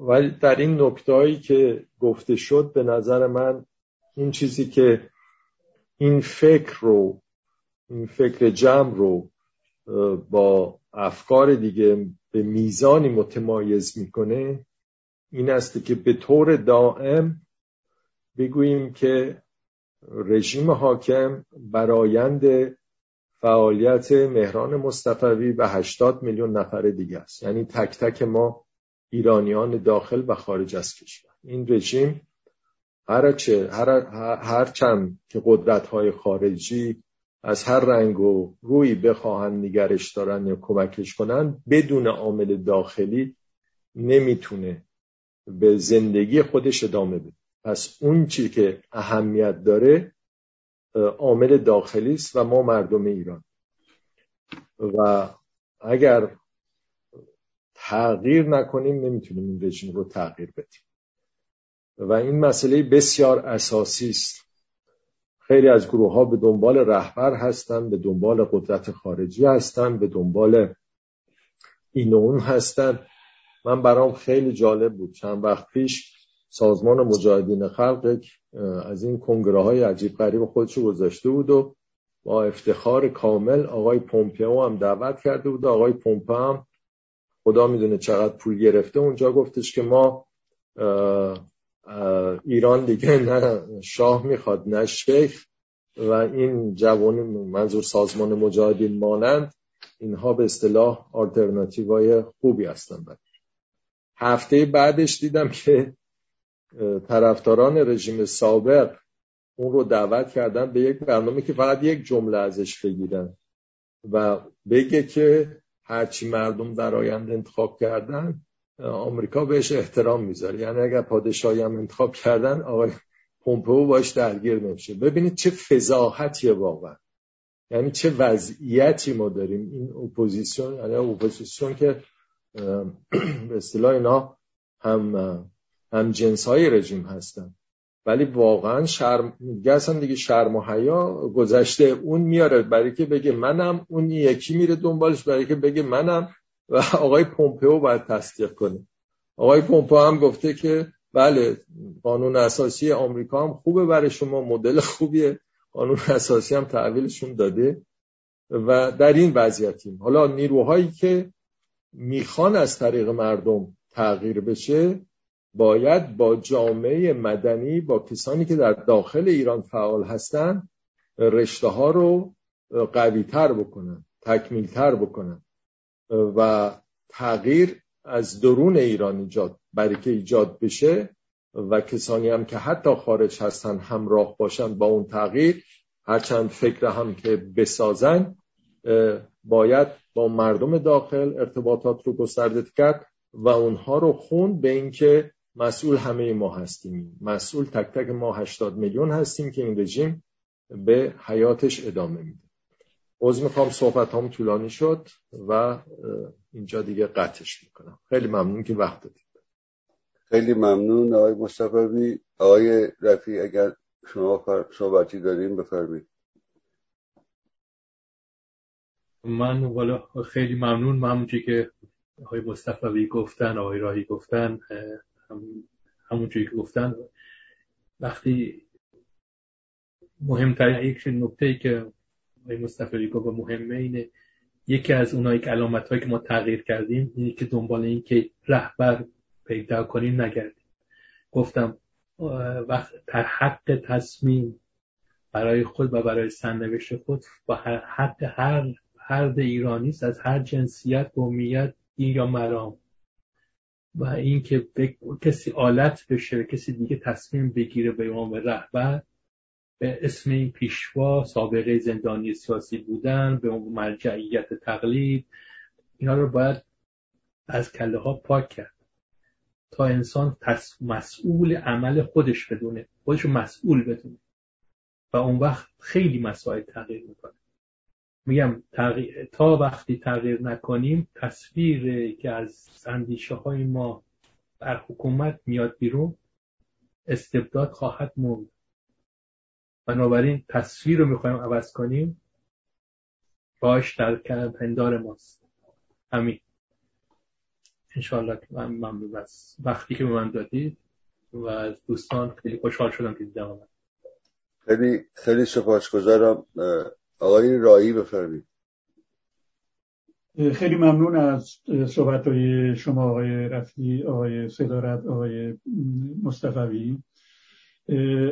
ولی در این نکتهایی که گفته شد به نظر من این چیزی که این فکر رو این فکر جمع رو با افکار دیگه به میزانی متمایز می‌کنه این است که به طور دائم بگوییم که رژیم حاکم برایند فعالیت مهران مصطفوی و 80 میلیون نفر دیگه است. یعنی تک تک ما ایرانیان داخل و خارج از کشور. این رژیم هر چه هر, هر چند که قدرت های خارجی از هر رنگ و روی بخواهند نگرش دارن یا کمکش کنن بدون عامل داخلی نمی‌تونه به زندگی خودش ادامه بده. پس اون چی که اهمیت داره عامل داخلی است و ما مردم ایران. و اگر تغییر نکنیم نمی‌تونیم این رژیم رو تغییر بدیم. و این مسئله بسیار اساسی است. خیلی از گروه ها به دنبال رهبر هستند به دنبال قدرت خارجی هستند به دنبال این اون هستند من برام خیلی جالب بود. چند وقت پیش سازمان مجاهدین خلق از این کنگره های عجیب غریب خودشو گذاشته بود و با افتخار کامل آقای پومپئو هم دعوت کرده بود آقای پومپئو هم خدا می‌دونه چقدر پول گرفته. اونجا گفتش که ما ایران دیگه نه شاه می‌خواد نه شیخ. و این جوان منظور سازمان مجاهدین مانند اینها به اصطلاح آلترناتیوهای خوبی هستن هفته بعدش دیدم که طرفداران رژیم سابق اون رو دعوت کردن به یک برنامه که فقط یک جمله ازش بگیرن و بگه که هرچی مردم در آینده انتخاب کردن آمریکا بهش احترام می‌ذاره. یعنی اگر پادشاهی هم انتخاب کردن آقای پومپئو باش درگیر نمیشه. ببینید چه فضاحتیه واقعا. یعنی چه وضعیتی ما داریم. این اپوزیسیون یعنی اپوزیسیون که به اصطلاح اینا هم هم جنس های رژیم هستن. ولی واقعا شرم اصلا دیگه شرم و حیا گذشته اون میاره برای که بگه منم اون یکی میره دنبالش برای که بگه منم و آقای پومپئو باید تصدیق کنه. آقای پومپئو هم گفته که بله قانون اساسی آمریکا هم خوبه برای شما مدل خوبیه قانون اساسی هم تحویلشون داده و در این وضعیتیم. حالا نیروهایی که می‌خوان از طریق مردم تغییر بشه باید با جامعه مدنی با کسانی که در داخل ایران فعال هستند رشته ها رو قوی تر بکنن تکمیل تر بکنن. و تغییر از درون ایران ایجاد برای که ایجاد بشه و کسانی هم که حتی خارج هستن همراه باشن با اون تغییر هرچند فکر هم که بسازن باید با مردم داخل ارتباطات رو گسترده کرد و اونها رو خون به اینکه مسئول همه ما هستیم. مسئول تک تک ما 80 میلیون هستیم که این رژیم به حیاتش ادامه میده. عوض می‌خوام صحبت هم طولانی شد و اینجا دیگه قطعش می‌کنم. خیلی ممنون که وقت دادید. خیلی ممنون آقای مصطفی. آقای رفی اگر شما صحبتی داریم بفرمایید. من والا خیلی ممنون همونجوری که آقای مصطفی گفتن آقای راهی گفتن همونجوری که گفتن. وقتی مهمترین یک نکته ای که آقای مصطفی گفت مهمه اینه یکی از اونایی که علامت هایی که ما تغییر کردیم اینه که دنبال این که رهبر پیدا کنیم نگردیم. گفتم وقت در حق تصمیم برای خود و برای سرنوشت خود و حق هر فرد ایرانی است از هر جنسیت قومیت این یا مرام. و اینکه کسی آلت بشه کسی دیگه تصمیم بگیره به عنوان رهبر به اسم این پیشوا سابقه زندانی سیاسی بودن به مرجعیت تقلید اینا رو باید از کله ها پاک کرد. تا انسان مسئول عمل خودش بدونه خودش مسئول بدونه. و اون وقت خیلی مسائل تغییر می‌کنه. میگم تا وقتی تغییر نکنیم تصویر که از اندیشه های ما بر حکومت میاد بیرون استبداد خواهد موند. بنابراین تصویر رو می‌خوایم عوض کنیم. باش در پندار ماست. همین انشاءالله من ممنون از وقتی که به من دادید و از دوستان خیلی خوشحال شدم که دیدم خیلی خیلی سپاسگزارم. آقای رایی بفرمید خیلی ممنون از صحبت های شما آقای رفی آقای صدارت آقای مصطفی.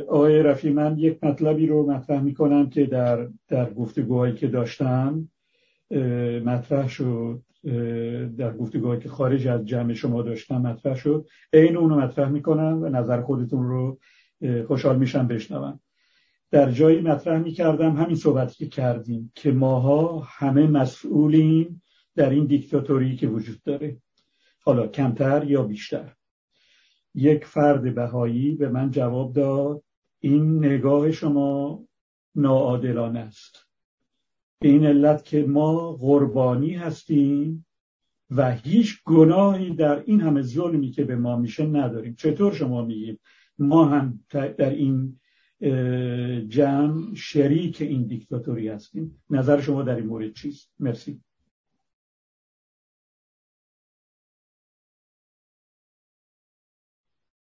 آقای رفی من یک مطلبی رو مطرح می کنم که در, در گفتگوهایی که داشتم مطرح شد در گفتگوهایی که خارج از جمع شما داشتم مطرح شد. عین اونو مطرح می‌کنم و نظر خودتون رو خوشحال میشم بشنوم. در جایی مطرح می‌کردم همین صحبتی که کردیم که ماها همه مسئولیم در این دیکتاتوری که وجود داره. حالا کمتر یا بیشتر. یک فرد بهایی به من جواب داد این نگاه شما ناعادلانه است. به این علت که ما قربانی هستیم و هیچ گناهی در این همه ظلمی که به ما میشه نداریم. چطور شما میگید؟ ما هم در این جمع شریک این دیکتاتوری هستیم. نظر شما در این مورد چیست؟ مرسی.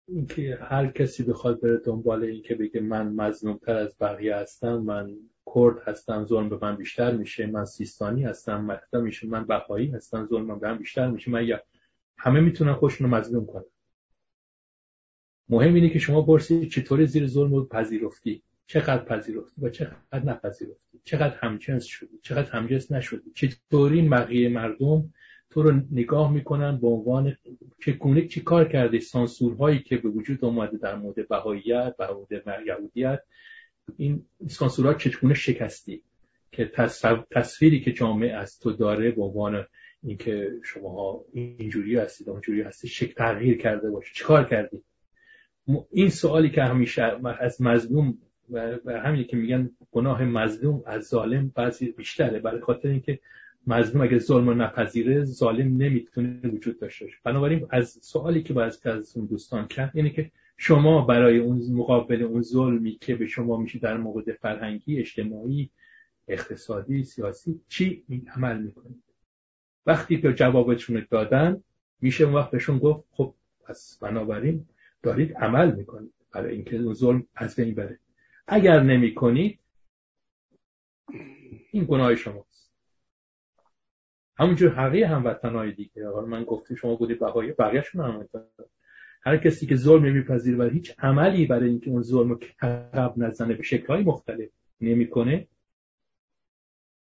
اینکه هر کسی بخواد بره دنبال این که بگه من مظلومتر از بقیه هستم من کرد هستم ظلم به من بیشتر میشه من سیستانی هستم مکتا میشه من بهایی هستم ظلم به من بیشتر میشه من یا همه می‌تونن خودشون رو مظلوم کنن. مهم اینه که شما برسید چطوری زیر ظلم رو پذیرفتی؟ چقدر پذیرفتی و چقدر نپذیرفتی؟ چقدر همجنس شدی؟ چقدر همجنس نشدی؟ چطوری بقیه مردم تو رو نگاه می‌کنن به عنوان چگونه چی کار کردی؟ سانسورهایی که به وجود اومده در مورد بهاییت در مورد یهودیت. این سانسورها چگونه شکستی؟ که تصویری که جامعه از تو داره به عنوان اینکه شما اینجوری هستید اونجوری هستید شک تغییر کرده باشه. چیکار کردی؟ این سوالی که همیشه از مظلوم و همینی که میگن گناه مظلوم از ظالم بعضی بیشتره. برای خاطر اینکه مظلوم اگه ظلم رو نپذیره ظالم نمی‌تونه وجود داشته باشه. بنابراین از سوالی که باید از اون دوستان کرد اینه که شما برای اون مقابل اون ظلمی که به شما میشه در مورد فرهنگی اجتماعی اقتصادی سیاسی چی عمل می‌کنید؟ وقتی که جوابتون دادن میشه اون وقت بهشون گفت خب پس بنابراین دارید عمل می‌کنید برای اینکه ظلم از بین بره. اگر نمی‌کنید این گناه شماست. همونجور حقیه هموطنهای دیگه. حالا من گفته شما بودی بقیه بقیهشون هم هر کسی که ظلم نمیپذیره و هیچ عملی برای اینکه اون ظلم رو عقب نزنه به شکلهای مختلف نمی‌کنه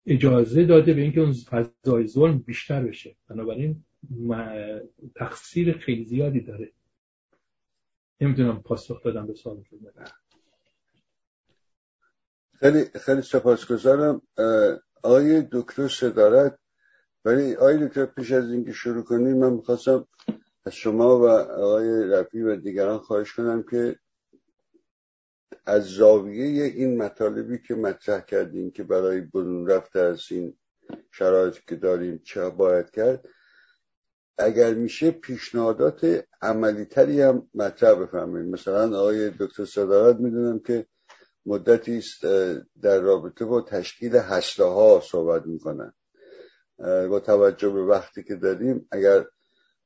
اجازه داده به اینکه اون فضای ظلم بیشتر بشه. بنابراین تقصیر خیلی زیادی داره. نمی‌دونم پاسخ دادم به سوال خیلی خیلی سپاسگزارم. آقای دکتر صدارت ولی آقای دکتر پیش از اینکه شروع کنیم من می‌خواستم از شما و آقای رفی و دیگران خواهش کنم که از زاویه این مطالبی که مطرح کردیم که برای برون رفته از این شرایطی که داریم چه باید کرد اگر میشه پیشنهادات عملی تری هم مطرح بفهمیم مثلا آقای دکتر صدارت می‌دونم که مدتی است در رابطه با تشکیل هسته ها صحبت می‌کنن. با توجه به وقتی که داریم اگر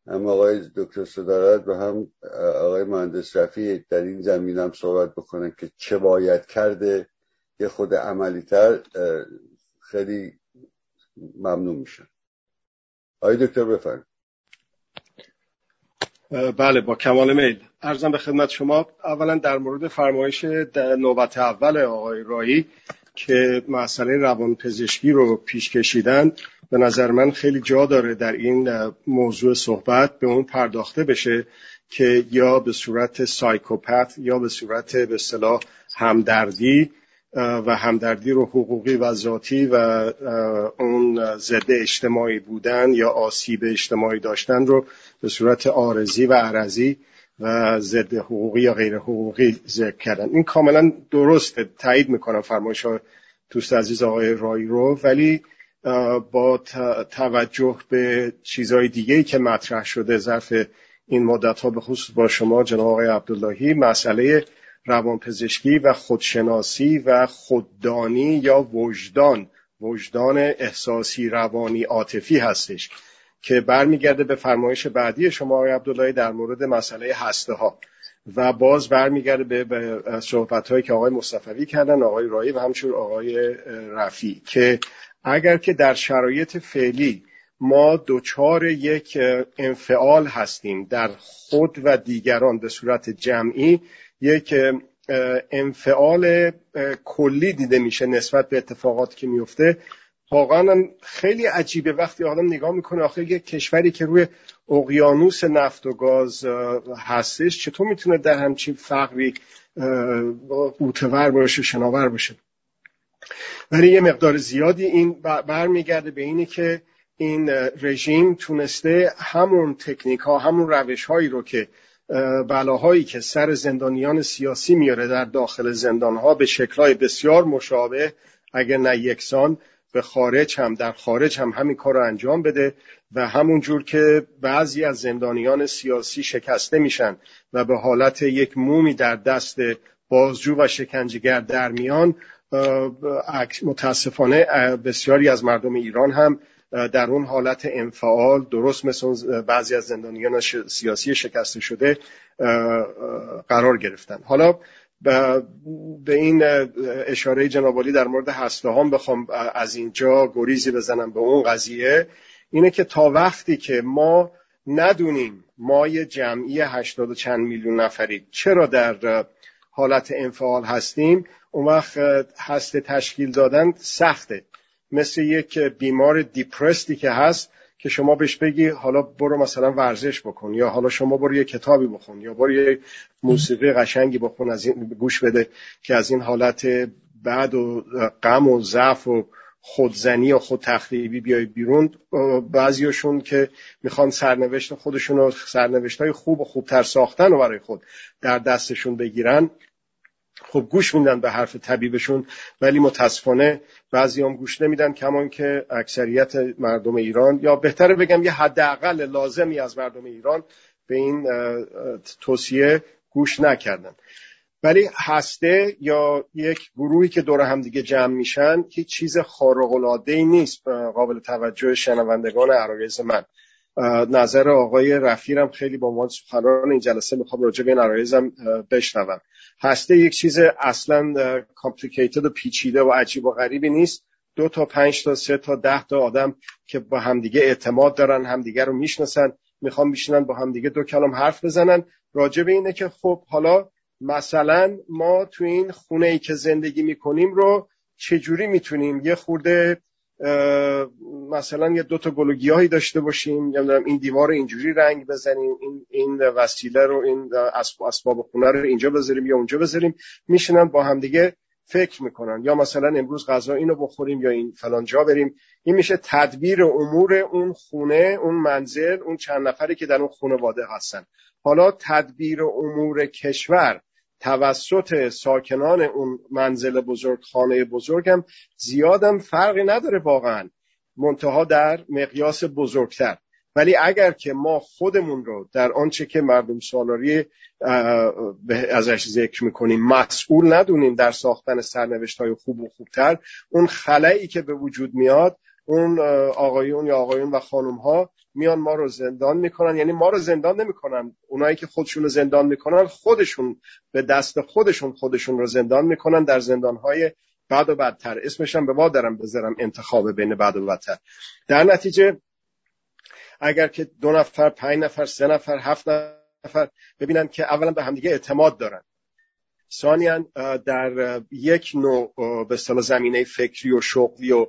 هم آقای دکتر صدارت و هم آقای مهندس رفی در این زمین هم صحبت بکنن که چه باید کرده یه خود عملی تر خیلی ممنون میشن آقای دکتر بفرم بله با کمال میل. ارزم به خدمت شما اولا در مورد فرمایش نوبت اول آقای رایی که مسئله روانپزشکی رو پیش کشیدن به نظر من خیلی جا داره در این موضوع صحبت به اون پرداخته بشه که یا به صورت سایکوپت یا به صورت به اصطلاح همدردی و همدردی رو حقوقی و ذاتی و اون ضد اجتماعی بودن یا آسیب اجتماعی داشتن رو به صورت آرزی و عرضی و ضد حقوقی یا غیر حقوقی ذکر کردن. این کاملا درسته. تایید می‌کنم فرمایش دوست عزیز آقای رای رو. ولی با توجه به چیزهای دیگه که مطرح شده ظرف این مدت ها به خصوص با شما جناب آقای عبداللهی مسئله روانپزشکی و خودشناسی و خوددانی یا وجدان. وجدان احساسی روانی عاطفی هستش. که برمیگرده به فرمایش بعدی شما آقای عبداللهی در مورد مسئله هسته ها و باز برمیگرده به صحبت هایی که آقای مصطفی کردن آقای رایی و همچون آقای رفی که اگر که در شرایط فعلی ما دچار یک انفعال هستیم در خود و دیگران به صورت جمعی یک انفعال کلی دیده میشه نسبت به اتفاقاتی که میفته. واقعا خیلی عجیبه. وقتی آدم نگاه می‌کنه آخه یک کشوری که روی اقیانوس نفت و گاز هستش چطور می‌تونه در همچین فقری قوتور باشه شناور باشه؟ ولی یه مقدار زیادی این برمیگرده به اینه که این رژیم تونسته همون تکنیک ها همون روش هایی رو که بلاهایی که سر زندانیان سیاسی میاره در داخل زندان ها به شکلهای بسیار مشابه اگر نه یکسان به خارج هم در خارج هم همین کار رو انجام بده و همون جور که بعضی از زندانیان سیاسی شکسته میشن و به حالت یک مومی در دست بازجو و شکنجهگر در میان متاسفانه بسیاری از مردم ایران هم در اون حالت انفعال درست مثل بعضی از زندانیان سیاسی شکسته شده قرار گرفتن. حالا به این اشاره جنابالی در مورد هسته هم بخوام از اینجا گریزی بزنم به اون قضیه اینه که تا وقتی که ما ندونیم ما یه جمعی هشتاد و چند میلیون نفری چرا در حالت انفعال هستیم اون وقت هسته تشکیل دادن سخته. مثل یک بیمار دیپرستی که هست که شما بهش بگی حالا برو مثلا ورزش بکن یا حالا شما برو یه کتابی بخون یا برو یه موسیقی قشنگی بخون از این گوش بده که از این حالت بعد و غم و ضعف و خودزنی و خود تخریبی بیای بیرون. بعضیاشون که می‌خوان سرنوشت خودشون و سرنوشت های خوب و خوبتر ساختن و برای خود در دستشون بگیرن. خب گوش میدن به حرف طبیبشون ولی متاسفانه بعضی هم گوش نمیدن کمان که اکثریت مردم ایران یا بهتره بگم یه حداقل لازمی از مردم ایران به این توصیه گوش نکردن. ولی هسته یا یک گروهی که دور هم دیگه جمع میشن هیچ چیز خارق العاده ای نیست قابل توجه شنوندگان عرایز من. نظر آقای رفیرم خیلی با عنوان سخنران این جلسه می‌خوام راجع به این عرایزم بشنوم. هسته یک چیز اصلا کامپلیکیتد و پیچیده و عجیب و غریبی نیست. دو تا پنج تا سه تا ده تا آدم که با همدیگه اعتماد دارن همدیگه رو می‌شناسن می‌خوان بیشنن با همدیگه دو کلام حرف بزنن. راجع به اینه که خب حالا مثلا ما تو این خونه ای که زندگی می‌کنیم رو چجوری می‌تونیم یه خورده مثلا یه دوتا گلوگیاهی داشته باشیم یا این دیوار اینجوری رنگ بزنیم این این وسیله رو این اسباب خونه رو اینجا بذاریم یا اونجا بذاریم میشنن با هم دیگه فکر می‌کنن. یا مثلا امروز غذا اینو بخوریم یا این فلان جا بریم. این میشه تدبیر امور اون خونه اون منزل اون چند نفری که در اون خانواده هستن. حالا تدبیر امور کشور توسط ساکنان اون منزل بزرگ خانه بزرگم زیادم فرقی نداره واقعا. منتها در مقیاس بزرگتر. ولی اگر که ما خودمون رو در آنچه که مردم سالاری ازش ذکر می‌کنیم مسئول ندونیم در ساختن سرنوشت های خوب و خوبتر اون خلایی که به وجود میاد اون آقایون یا آقایون و خانم ها میان ما رو زندان می‌کنن. یعنی ما رو زندان نمی‌کنن. اونایی که خودشون رو زندان می‌کنن خودشون به دست خودشون خودشون رو زندان می‌کنن در زندان های بعد و بدتر. اسمش هم به ما دارم بذارم انتخاب بین بعد و بدتر. در نتیجه اگر که دو نفر پنج نفر سه نفر هفت نفر ببینن که اولا به همدیگه اعتماد دارن. ثانیا در یک نوع به زمینه فکری و شغلی و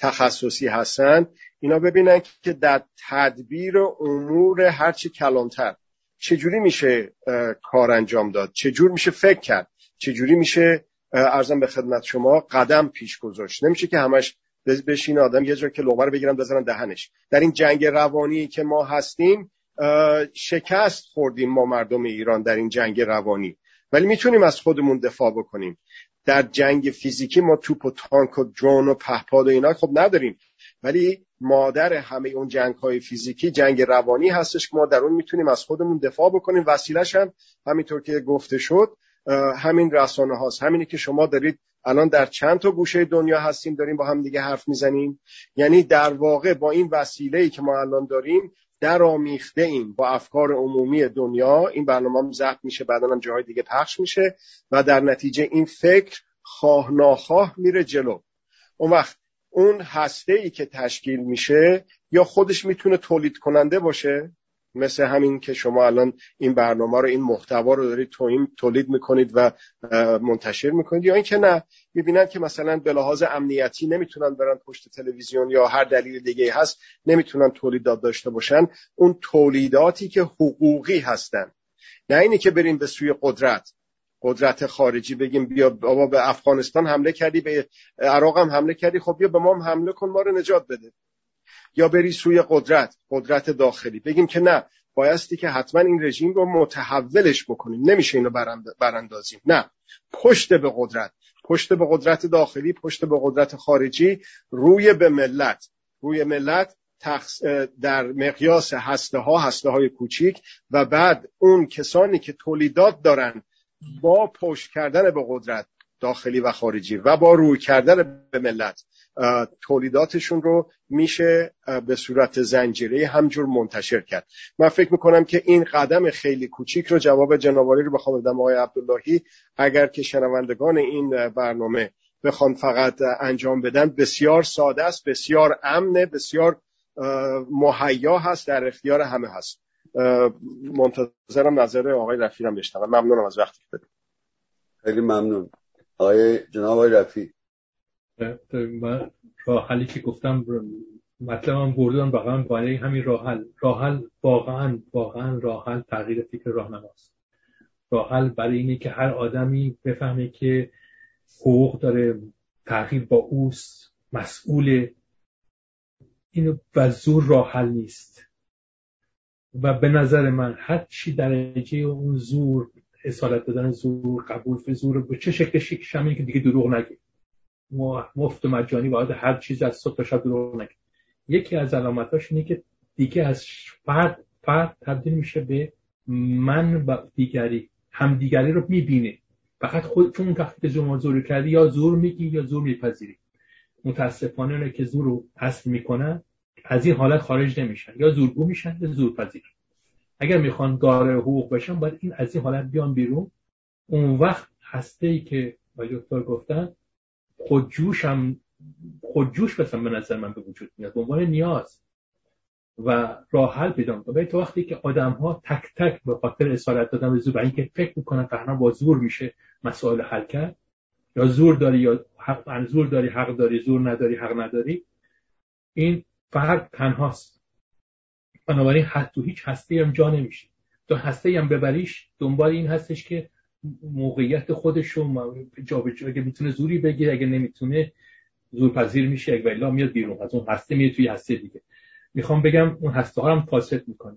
تخصصی هستن اینا ببینن که در تدبیر امور هرچی کلانتر. چجوری میشه کار انجام داد؟ چجور میشه فکر کرد؟ چجوری میشه ارزم به خدمت شما قدم پیش گذاشت؟ نمیشه که همش بشین آدم یه جا که لغمه رو بگیرن بذارن دهنش. در این جنگ روانی که ما هستیم شکست خوردیم ما مردم ایران در این جنگ روانی. ولی می‌تونیم از خودمون دفاع بکنیم. در جنگ فیزیکی ما توپ و تانک و درون و پهپاد و اینا خب نداریم. ولی مادر همه اون جنگ های فیزیکی جنگ روانی هستش که ما در اون می‌تونیم از خودمون دفاع بکنیم. وسیلش هم همینطور که گفته شد همین رسانه هاست. همینی که شما دارید الان در چند تا گوشه دنیا هستیم داریم با هم دیگه حرف می‌زنیم. یعنی در واقع با این وسیله ای که ما الان داریم در آمیخته ایم با افکار عمومی دنیا. این برنامه هم میشه بعدا هم جاهای دیگه پخش میشه و در نتیجه این فکر خواه ناخواه میره جلو. اون وقت اون هسته ای که تشکیل میشه یا خودش می‌تونه تولید کننده باشه؟ مثل همین که شما الان این برنامه رو این محتوا رو دارید تولید می‌کنید و منتشر می‌کنید یا اینکه نه می‌بینن که مثلا به لحاظ امنیتی نمی‌تونن برن پشت تلویزیون یا هر دلیل دیگه هست نمی‌تونن تولیدات داشته باشن. اون تولیداتی که حقوقی هستن نه اینی که بریم به سوی قدرت قدرت خارجی بگیم بیا بابا به افغانستان حمله کردی به عراق هم حمله کردی خب بیا به ما هم حمله کن ما رو نجات بده. یا بری سوی قدرت قدرت داخلی. بگیم که نه بایستی که حتما این رژیم رو متحولش بکنیم. نمیشه اینو براندازیم. نه. پشت به قدرت. پشت به قدرت داخلی پشت به قدرت خارجی روی به ملت. روی ملت در مقیاس هسته ها هسته های کوچیک و بعد اون کسانی که تولیدات دارن با پشت کردن به قدرت داخلی و خارجی و با روی کردن به ملت. تولیداتشون رو میشه به صورت زنجیره همجور منتشر کرد. من فکر می‌کنم که این قدم خیلی کوچیک رو جواب جنابالی رو بخوام بدم آقای عبداللهی. اگر که شنوندگان این برنامه بخوان فقط انجام بدن بسیار ساده است بسیار امنه بسیار مهیا هست در اختیار همه هست. منتظرم نظر آقای رفیرم بشنوم ممنونم از وقتی که خیلی ممنون. آقای جناب آقای رفی من راه که گفتم مطلبم بردن واقعا برای همین راه حل. راه حل واقعا واقعا راه حل تغییر فکر راهنماست. راه حل برای اینه که هر آدمی بفهمه که حقوق داره تغییر با اوست مسئول. اینو و زور راه حل نیست. و به نظر من هر چی درجه اون زور اصالت دادن زور قبول به زور به چه شکل شکل که دیگه دروغ نگه. مفت و مجانی باید هر چیز از صبح تا شب دروغ نگه. یکی از علامتاش اینه که دیگه از فرد فرد تبدیل میشه به من و دیگری. هم دیگری رو می‌بینه. فقط خود چون وقتی که زور کردی یا زور میگی یا زور میپذیری. متاسفانه اونه که زور رو اصل می‌کنن از این حالت خارج نمیشن. یا زورگو میشن یا زور پذیر اگر می‌خوان داره حقوق بشن باید این از این حالت بیان بیرون. اون وقت هسته ای که با دکتر گفتن خودجوش هم خودجوش مثلا به نظر من به وجود میاد. به عنوان نیاز و راه حل پیدا می‌کنه. تو وقتی که آدم ها تک تک به خاطر اسارت دادن به زور و اینکه فکر می‌کنن فهنا با زور میشه مسائل حل کرد یا زور داری یا حق زور داری حق داری زور نداری حق نداری این فرق تنهاست. بنابراین حد تو هیچ هسته هم جا نمیشه. تو هسته هم ببریش دنبال این هستش که موقعیت خودش رو جابجا اگه می‌تونه زوری بگیره اگه نمی‌تونه زورپذیر میشه اگه الا میاد بیرون. از اون هسته میاد توی هسته دیگه. می‌خوام بگم اون هسته ها هم فاسد می‌کنه.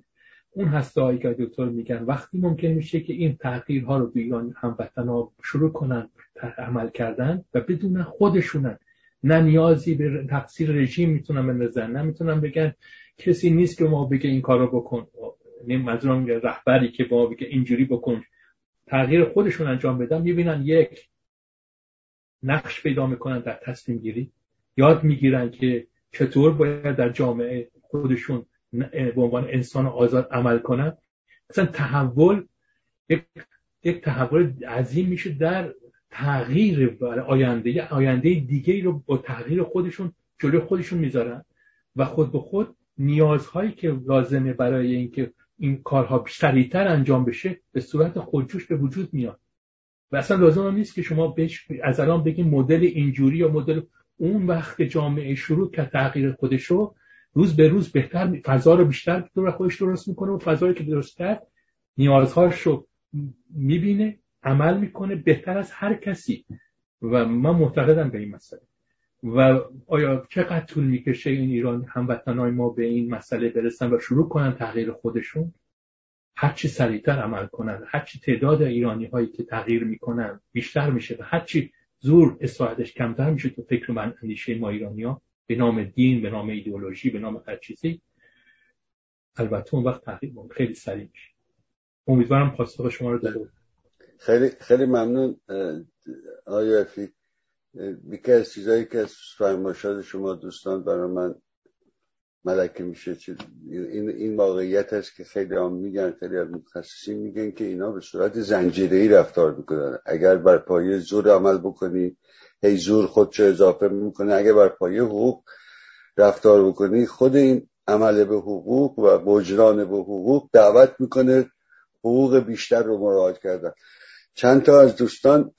اون هسته هایی که دکتر میگن وقتی ممکن میشه که این تغییرها رو ایران هموطن ها شروع کنن عمل کردن و بدون خودشونن. نه نیازی به تقصیر رژیم می‌تونن بندازن نه می‌تونن بگن کسی نیست که ما بگه این کارو بکن. منظورم رهبری که با بگه اینجوری بکن. تغییر خودشون انجام بدن می‌بینن یک نقش پیدا می‌کنن در تصمیم گیری. یاد می‌گیرن که چطور باید در جامعه خودشون به عنوان انسان آزاد عمل کنن. مثلا تحول یک, یک تحول عظیم میشه در تغییر آینده. آینده دیگه رو با تغییر خودشون جلوی خودشون می‌ذارن و خود به خود نیازهایی که لازمه برای اینکه این کارها سریعتر انجام بشه به صورت خودجوش به وجود میاد. و اصلا لازم نیست که شما بهش از الان بگیم مدل اینجوری یا مدل اون وقت جامعه شروع که تغییر خودشو روز به روز بهتر فضا رو بیشتر دور خودش درست می‌کنه و فضایی که درست کرد نیازهاش رو می‌بینه عمل می‌کنه بهتر از هر کسی. و من معتقدم به این مسئله. و آیا چقدر طول می‌کشه این ایران هموطنهای ما به این مسئله برسن و شروع کنن تغییر خودشون؟ هرچی سریعتر عمل کنن هرچی تعداد ایرانی هایی که تغییر می‌کنن بیشتر میشه و هرچی زور اصلاحاتش کمتر میشه تو فکر من اندیشه ما ایرانی ها به نام دین به نام ایدئولوژی به نام هر چیزی البته اون وقت تغییر خیلی سریع میشه. امیدوارم پاسخ شما رو داده. خیلی خیلی ممنون آیا افی. یکی از چیزایی که از فرماشات شما دوستان برای من ملکه میشه این این واقعیت هست که خیلی هم میگن خیلی از متخصصین میگن که اینا به صورت زنجیره ای رفتار می‌کنن. اگر بر پایه زور عمل بکنی هی زور خودشو اضافه می‌کنه. اگر بر پایه حقوق رفتار بکنی خود این عمل به حقوق و بجران به حقوق دعوت می‌کنه حقوق بیشتر رو مراعات کردن. چند تا از دوستان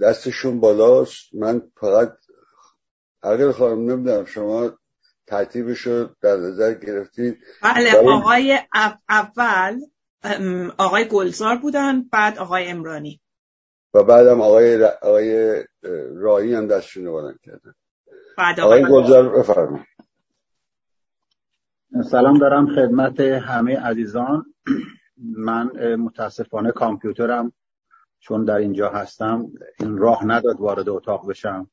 دستشون بالاست. من فقط اگر خواهم نمی‌دونم شما ترتیبش رو در نظر گرفتید بله آقای اول آقای گلزار بودن بعد آقای امرانی و بعدم آقای, آقای رایی هم دستشون رو کردن. بعد آقای گلزار بفرمایید. سلام دارم خدمت همه عزیزان. من متاسفانه کامپیوترم چون در اینجا هستم این راه نداد وارد اتاق بشم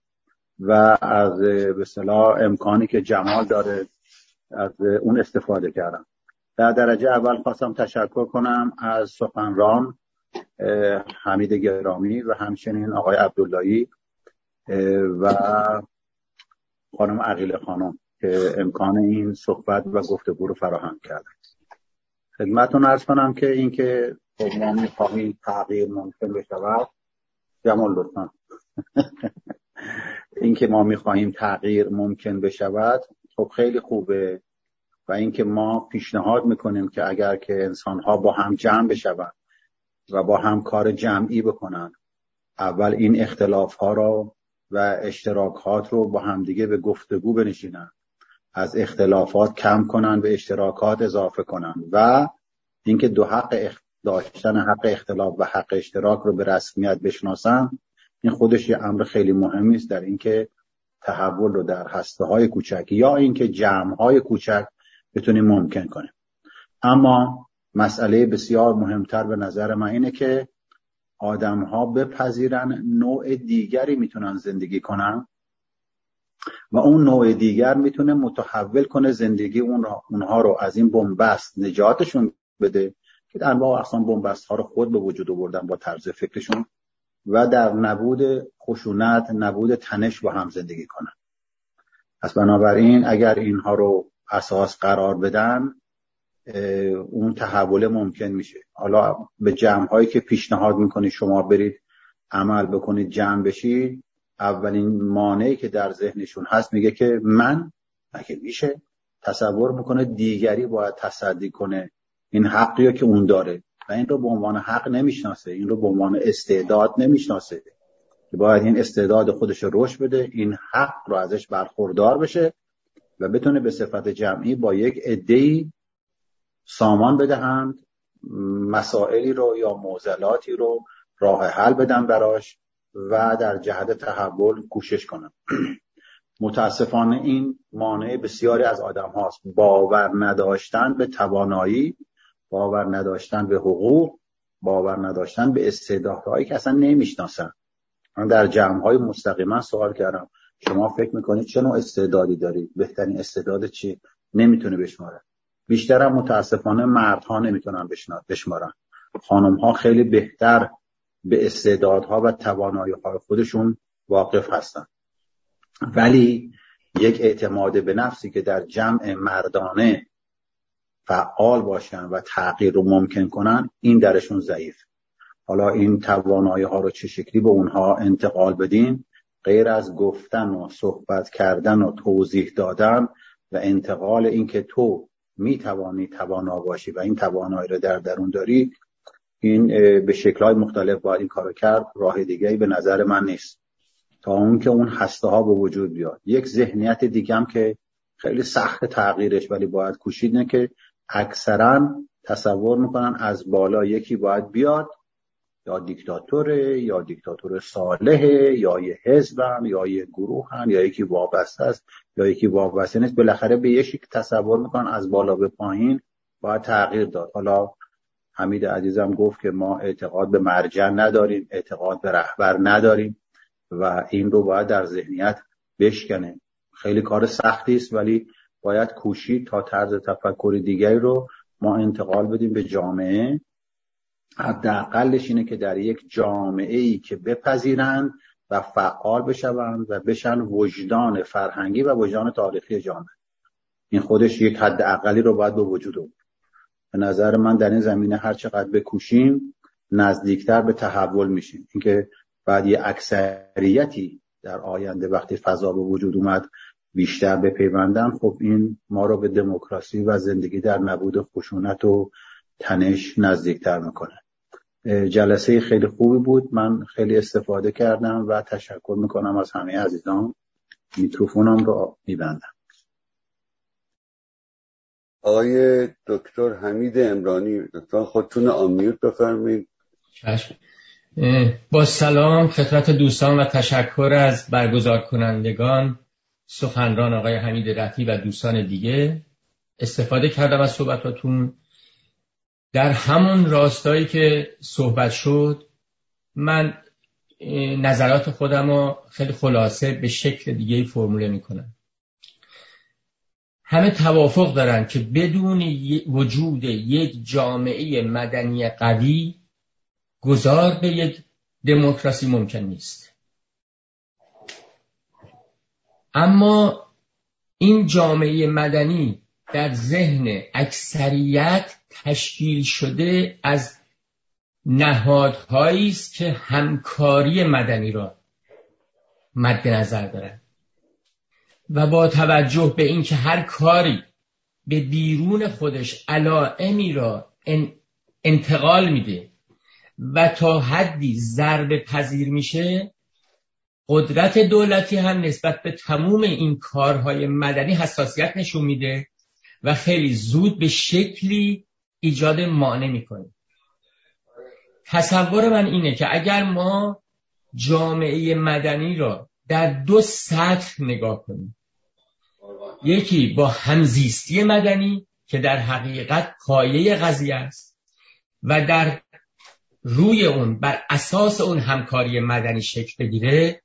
و از به امکانی که جمال داره از اون استفاده کردم. در درجه اول خواستم تشکر کنم از سخنران حمید گرامی و همچنین آقای عبداللهی و خانم عقیل خانم که امکان این صحبت و گفتگو رو فراهم کردن. خدمتتون ارز کنم که اینکه ما می‌خواهیم تغییر ممکن بشود جمال لطفا. اینکه ما می‌خواهیم تغییر ممکن بشود خب خیلی خوبه. و اینکه ما پیشنهاد می‌کنیم که اگر که انسان ها با هم جمع بشوند و با هم کار جمعی بکنن اول این اختلاف ها رو و اشتراکات رو با همدیگه به گفتگو بنشینن از اختلافات کم کنن به اشتراکات اضافه کنن و اینکه دو حق داشتن حق اختلاف و حق اشتراک رو به رسمیت بشناسن این خودش یه امر خیلی مهمی است در اینکه تحول رو در هسته های کوچک یا اینکه جمع های کوچک بتونیم ممکن کنیم اما مسئله بسیار مهمتر به نظر من اینه که آدم ها بپذیرن نوع دیگری می‌تونن زندگی کنن و اون نوع دیگر می‌تونه متحول کنه زندگی اون اونها رو از این بنبست نجاتشون بده که در واقع اصلا بنبست ها رو خود به وجود آوردن با طرز فکرشون و در نبود خشونت نبود تنش با هم زندگی کنن. پس بنابراین اگر اینها رو اساس قرار بدن اون تحول ممکن میشه. حالا به جمع هایی که پیشنهاد می‌کنید شما برید عمل بکنید جمع بشید اولین مانعی که در ذهنشون هست میگه که من اگه میشه تصور می‌کنه دیگری باید تصدی کنه این حقی که اون داره. و این رو به عنوان حق نمی‌شناسه. این رو به عنوان استعداد نمی‌شناسه. که باید این استعداد خودش رشد بده این حق رو ازش برخوردار بشه و بتونه به صفت جمعی با یک عده‌ای سامان بدهند مسائلی رو یا معضلاتی رو راه حل بدن براش و در جهت تحول کوشش کنن. متاسفانه این مانع بسیاری از آدم هاست. باور نداشتن به توانایی باور نداشتن به حقوق باور نداشتن به استعدادهایی که اصلا نمی‌شناسن. من در جمع های مستقیما سوال کردم. شما فکر می‌کنید چه نوع استعدادی دارید بهترین استعداد چی؟ نمی‌تونه بشماره. بیشترم متاسفانه مردها نمی‌تونن بشمارن. خانم ها خیلی بهتر به استعدادها و توانایی های خودشون واقف هستن. ولی یک اعتماد به نفسی که در جمع مردانه فعال باشن و تغییر رو ممکن کنن این درشون ضعیف. حالا این توانایی ها رو چه شکلی به اونها انتقال بدیم؟ غیر از گفتن و صحبت کردن و توضیح دادن و انتقال اینکه تو می توانی توانا باشی و این توانایی رو در درون داری این به شکلهای مختلف باید این کارو کرد راه دیگه به نظر من نیست. تا اون که اون هسته ها به وجود بیاد. یک ذهنیت دیگه هم که خیلی سخت تغییرش ولی باید کوشید نه که اکثرا تصور می‌کنن از بالا یکی باید بیاد یا دیکتاتوره یا دیکتاتور صالحه یا یه حزبن یا یه گروهن یا یکی وابسته است یا یکی وابسته نیست. بالاخره به یکی تصور می‌کنن از بالا به پایین باید تغییر داد. حالا حمید عزیزم گفت که ما اعتقاد به مرجع نداریم اعتقاد به رهبر نداریم و این رو باید در ذهنیت بشکنه. خیلی کار سختی است ولی باید کوشید تا طرز تفکر دیگری رو ما انتقال بدیم به جامعه. حداقلش اینه که در یک جامعه ای که بپذیرند و فعال بشوند و بشن وجدان فرهنگی و وجدان تاریخی جامعه. این خودش یک حد اقلی رو باید به وجود آورد. به نظر من در این زمینه هر چقدر بکوشیم نزدیکتر به تحول میشیم. اینکه بعد یه اکثریتی در آینده وقتی فضا به وجود اومد بیشتر بپیوندن خب این ما رو به دموکراسی و زندگی در نبود خشونت و تنش نزدیکتر می‌کنه. جلسه خیلی خوبی بود. من خیلی استفاده کردم و تشکر می‌کنم از همه عزیزان. میکروفونم رو میبندم. آقای دکتر حمید امرانی دکتر خودتون آمیوت بفرمایید. با سلام خدمت دوستان و تشکر از برگزار کنندگان سخنران آقای حمید رفی و دوستان دیگه استفاده کردم از صحبتاتون. در همون راستایی که صحبت شد من نظرات خودم رو خیلی خلاصه به شکل دیگه فرموله می‌کنم. همه توافق دارن که بدون وجود یک جامعه مدنی قوی گذار به یک دموکراسی ممکن نیست. اما این جامعه مدنی در ذهن اکثریت تشکیل شده از نهادهایی است که همکاری مدنی را مد نظر دارند. و با توجه به اینکه هر کاری به بیرون خودش علائمی را انتقال میده و تا حدی ضرب پذیر میشه قدرت دولتی هم نسبت به تموم این کارهای مدنی حساسیت نشون میده و خیلی زود به شکلی ایجاد مانع می‌کنه. تصور من اینه که اگر ما جامعه مدنی را در دو سطح نگاه کنیم. یکی با همزیستی مدنی که در حقیقت پایه قضیه است و در روی اون بر اساس اون همکاری مدنی شکل بگیره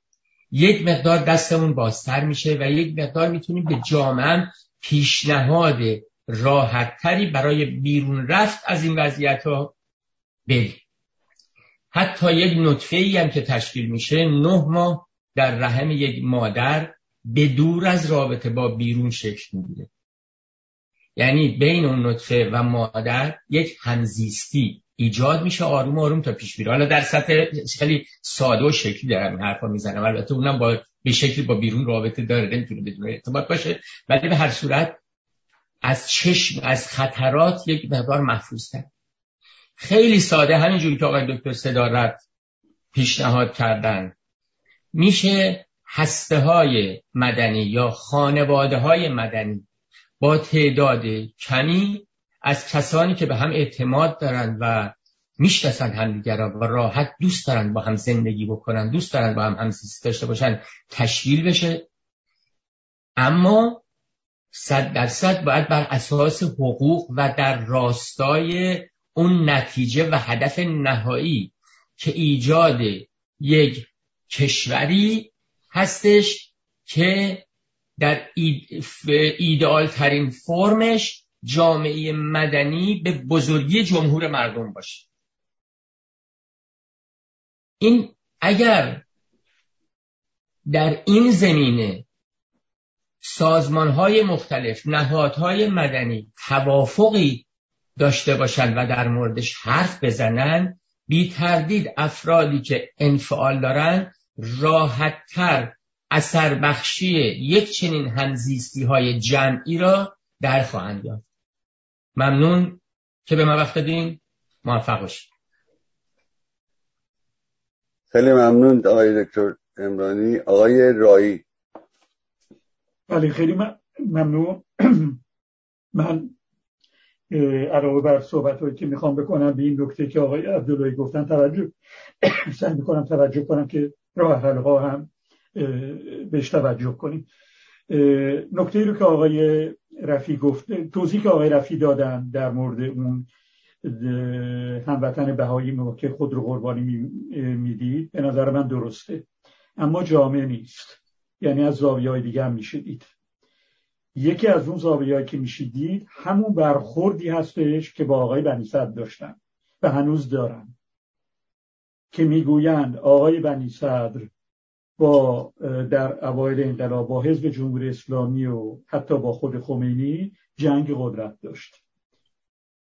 یک مقدار دستمون بازتر میشه و یک مقدار می‌تونیم به جامعه پیشنهاد راحتتری برای بیرون رفت از این وضعیت ها بریم حتی یک نطفه ای هم که تشکیل میشه نه ماه در رحم یک مادر به دور از رابطه با بیرون شکل می‌گیره. یعنی بین اون نطفه و مادر یک همزیستی ایجاد میشه آروم آروم تا پیش میره حالا در سطح خیلی ساده و شکلی دارم حرفا می‌زنم. البته اونم با به شکلی با بیرون رابطه داره نمی‌تونه بدون ارتباط باشه. ولی به هر صورت از چشم از خطرات یک مقدار محفوظ خیلی ساده. همینجوری که آقای دکتر صدارت پیشنهاد کردن. میشه هسته های مدنی یا خانواده های مدنی با تعداد کمی از کسانی که به هم اعتماد دارند و می‌شناسن همدیگر و راحت دوست دارن با هم زندگی بکنن دوست دارن با هم همزیستی داشته باشن تشکیل بشه. اما صد درصد باید بر اساس حقوق و در راستای اون نتیجه و هدف نهایی که ایجاد یک کشوری هستش که در ایدئال ترین فرمش جامعه مدنی به بزرگی جمهور مردم باشه. این اگر در این زمینه سازمان های مختلف نهادهای مدنی توافقی داشته باشند و در موردش حرف بزنن بی تردید افرادی که انفعال دارن راحتتر اثر بخشی یک چنین همزیستی های جمعی را در خواهند یافت. ممنون که به ما وقت دادین موفق باشید خیلی ممنون آقای دکتر امرانی آقای رایی. بله خیلی ممنون. من علاوه بر صحبت هایی که می‌خوام بکنم به این نکته که آقای عبداللهی گفتن توجه سعی می‌کنم توجه کنم که راه حل ها هم بهش توجه کنیم. نکته رو که آقای رفی گفت توضیح که آقای رفی دادن در مورد اون هموطن بهایی که خود رو قربانی می‌دید به نظر من درسته. اما جامعه نیست. یعنی از زاویه های دیگه هم میشه دید یکی از اون زاویه که میشه دید همون برخوردی هستش که با آقای بنی داشتن و هنوز دارن. که می‌گویند آقای بنی صدر با در اوایل انقلاب با حزب جمهوری اسلامی و حتی با خود خمینی جنگ قدرت داشت.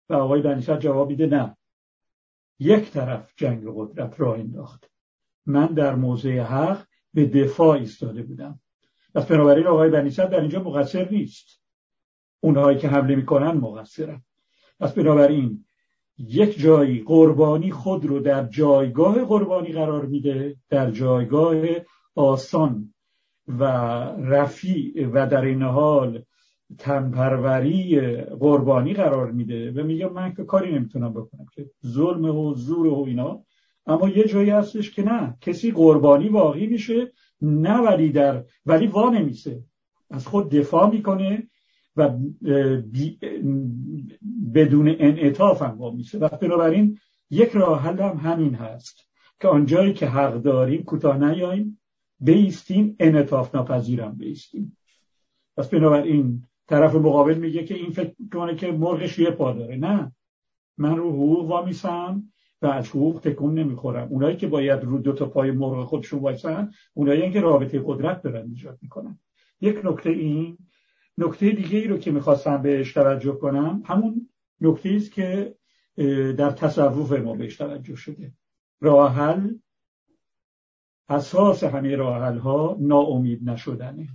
و آقای صدر جواب میده نه. یک طرف جنگ قدرت را انداخت. من در موضع حق به دفاع ایستاده بودم. پس بنابراین آقای بنی صدر در اینجا مقصر نیست. اونهایی که حمله می‌کنن مقصرن. پس بنابراین یک جایی قربانی خود رو در جایگاه قربانی قرار میده در جایگاه آسان و رفیع و در این حال تنپروری قربانی قرار میده و میگه من که کاری نمی‌تونم بکنم که ظلم و زور و اینا. اما یه جایی هستش که نه کسی قربانی واقعی میشه نه ولی در ولی وا نمیسه. از خود دفاع می‌کنه و بدون انعطاف هم وا میسه. و بنابراین یک راه حل هم همین هست که آنجایی که حق داریم کوتاه نیاییم. بیستیم انعطاف ناپذیرم بیستیم. پس بنابراین طرف مقابل میگه که این فکر کنه که مرغش یه پا داره. نه. من رو حقوق وامیسم و از حقوق تکون نمی‌خورم. اونایی که باید رو دو تا پای مرغ خودشون وایسن اونایی که رابطه قدرت دارن ایجاد می‌کنن. یک نکته این. نکته دیگه ای رو که می‌خواستم بهش توجه کنم همون نکته است که در تصوف ما بهش توجه شده. راه حل اساس همه راه ها ناامید نشدنه.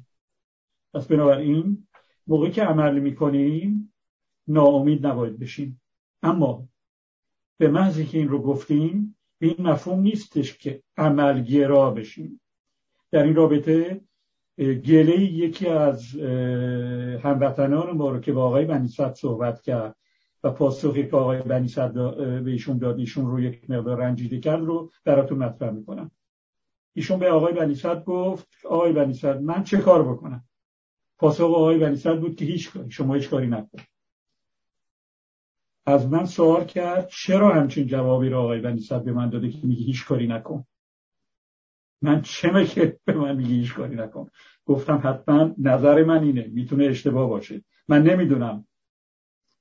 پس بنابراین موقعی که عمل می‌کنیم ناامید نباید بشیم. اما به محضی که این رو گفتیم این مفهوم نیستش که عملگرا بشیم. در این رابطه گله یکی از هموطنان ما رو که با آقای بنیصد صحبت کرد و پاسخی که آقای بنیصد به ایشون داد ایشون رو یک مقدار رنجیده کرد رو براتون مطرح می‌کنم. ایشون به آقای بنیصد گفت آقای بنیصد من چه کار بکنم؟ پاسخ آقای بنیصد بود که هیچ کاری شما هیچ کاری نکن. از من سوال کرد چرا همچین جوابی رو آقای بنیصد به من داده که میگه هیچ کاری نکن؟ من چه که به من میگه هیچ کاری نکن؟ گفتم حتما نظر من اینه می‌تونه اشتباه باشه. من نمی‌دونم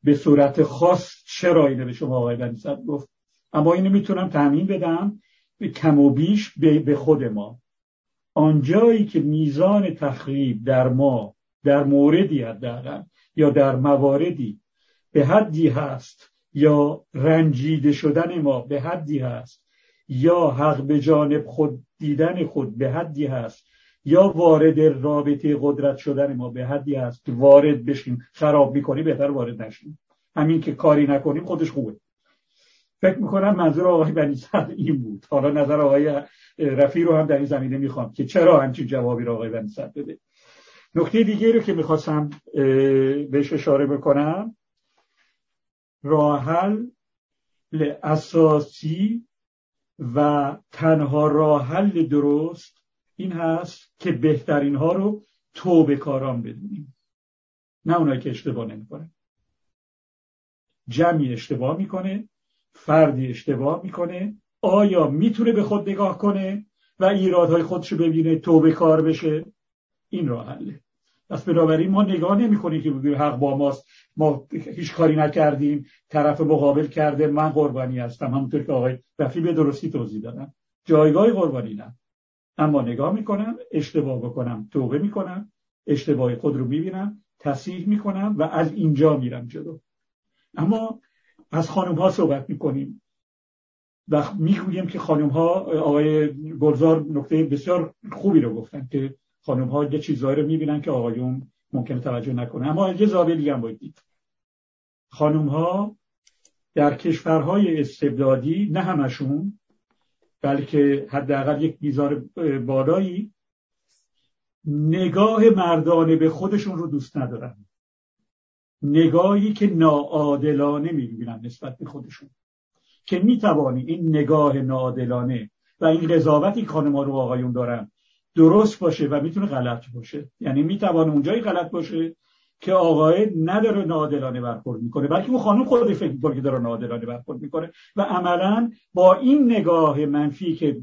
به صورت خاص چرا اینه به شما آقای بنیصد گفت اما اینو می‌تونم تعمین بدم کم و بیش به خود ما. آنجایی که میزان تخریب در ما در موردی حداقل یا در مواردی به حدی هست یا رنجیده شدن ما به حدی هست یا حق به جانب خود دیدن خود به حدی هست یا وارد رابطه قدرت شدن ما به حدی هست وارد بشیم خراب می‌کنیم بهتر وارد نشیم. همین که کاری نکنیم خودش خوبه. فکر می‌کنم منظور آقای بنی این بود. حالا نظر آقای رفی رو هم در این زمینه می‌خوام که چرا همچین جوابی رو آقای بنی بده. نکته دیگه رو که می‌خواستم بهش اشاره بکنم راحل اساسی و تنها راه حل درست این هست که بهترین ها رو توبه کاران بدونیم. نه اونایی که اشتباه نمی‌کنه جمعی اشتباه می‌کنه. فردی اشتباه می‌کنه. آیا می‌تونه به خود نگاه کنه و ایرادهای خودشو ببینه توبه کار بشه؟ این راه حله. پس بنابراین ما نگاه نمی کنیم که بگیم حق با ماست. ما هیچ کاری نکردیم. طرف مقابل کرده. من قربانی هستم. همونطور که آقای رفی به درستی توضیح دادم جایگاه قربانی نه. اما نگاه می‌کنم اشتباه بکنم توبه می‌کنم اشتباه خود رو می‌بینم تصحیح می‌کنم و از اینجا میرم جلو. اما از خانم ها صحبت می‌کنیم و می‌گوییم که خانم ها آقای گلزار نکته بسیار خوبی رو گفتن که خانم ها یه چیزهایی رو می‌بینن که آقایون ممکنه توجه نکنه اما یه زاویه دیگه هم باید دید. خانم ها در کشورهای استبدادی نه همشون بلکه حداقل یک بیزار بالایی نگاه مردانه به خودشون رو دوست ندارن. نگاهی که ناعادلانه می‌بینن نسبت به خودشون. که می‌توانی این نگاه ناعادلانه و این قضاوتی که ها رو آقایون دارن درست باشه و می‌تونه غلط باشه. یعنی می‌توانه اونجایی غلط باشه که آقای نداره نادلانه برخورد می‌کنه بلکه اون خانم خود فکر می‌کنه که داره نادلانه برخورد می‌کنه و عملا با این نگاه منفی که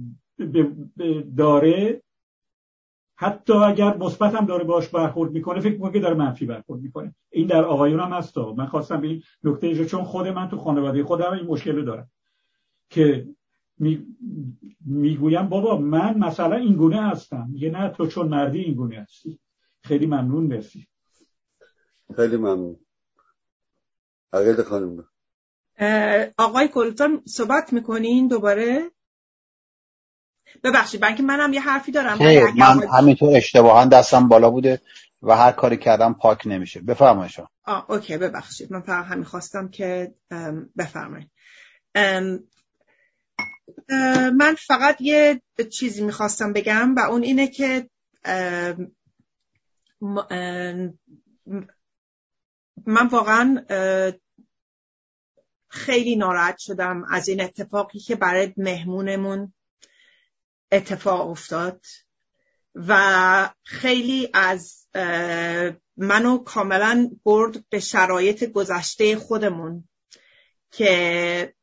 داره حتی اگر مثبت هم داره باش برخورد می‌کنه فکر می‌کنه که داره منفی برخورد می‌کنه. این در آقایون هم هست. من خواستم به این نکته چون خود من تو خانواده خودم این مشکل رو دارم. که می‌گویم بابا من مثلا این گونه هستم. میگه نه تو چون مردی این گونه هستی. خیلی ممنون مرسی. خیلی ممنون. عقیده خانم. آقای کلتان صحبت می‌کنین دوباره؟ ببخشید بلکه منم یه حرفی دارم من همینطور اشتباها دستم بالا بوده و هر کاری کردم پاک نمیشه. بفرمایید شما. آه اوکی ببخشید من فقط همین خواستم که بفرمایید. من فقط یه چیزی می‌خواستم بگم و اون اینه که من واقعا خیلی ناراحت شدم از این اتفاقی که برای مهمونمون اتفاق افتاد و خیلی از منو کاملا برد به شرایط گذشته خودمون که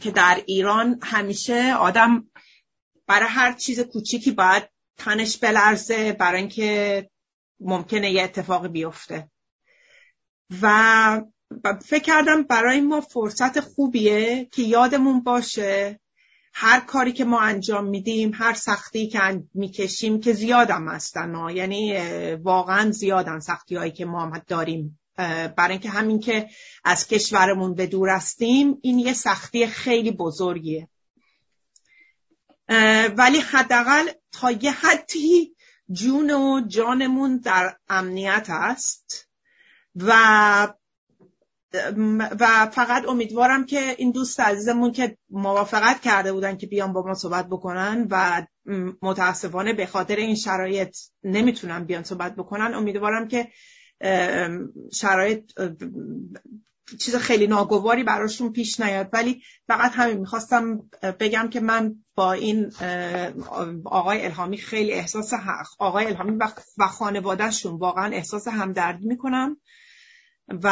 که در ایران همیشه آدم برای هر چیز کوچیکی باید تنش بلرزه برای اینکه ممکنه یه اتفاق بیفته. و فکر کردم برای ما فرصت خوبیه که یادمون باشه هر کاری که ما انجام میدیم هر سختی که می‌کشیم که زیادم هستن یعنی واقعا زیادن سختی هایی که ما داریم. برای اینکه همین که از کشورمون به دور هستیم این یه سختی خیلی بزرگیه. ولی حداقل تا یه حدی جون و جانمون در امنیت است و و فقط امیدوارم که این دوست عزیزمون که موافقت کرده بودن که بیان با ما صحبت بکنن و متاسفانه به خاطر این شرایط نمی‌تونن بیان صحبت بکنن امیدوارم که شرایط چیز خیلی ناگواری براشون پیش نیاد. ولی فقط همین می‌خواستم بگم که من با این آقای الهامی خیلی احساس آقای الهامی و خانوادهشون واقعا احساس همدردی می‌کنم. و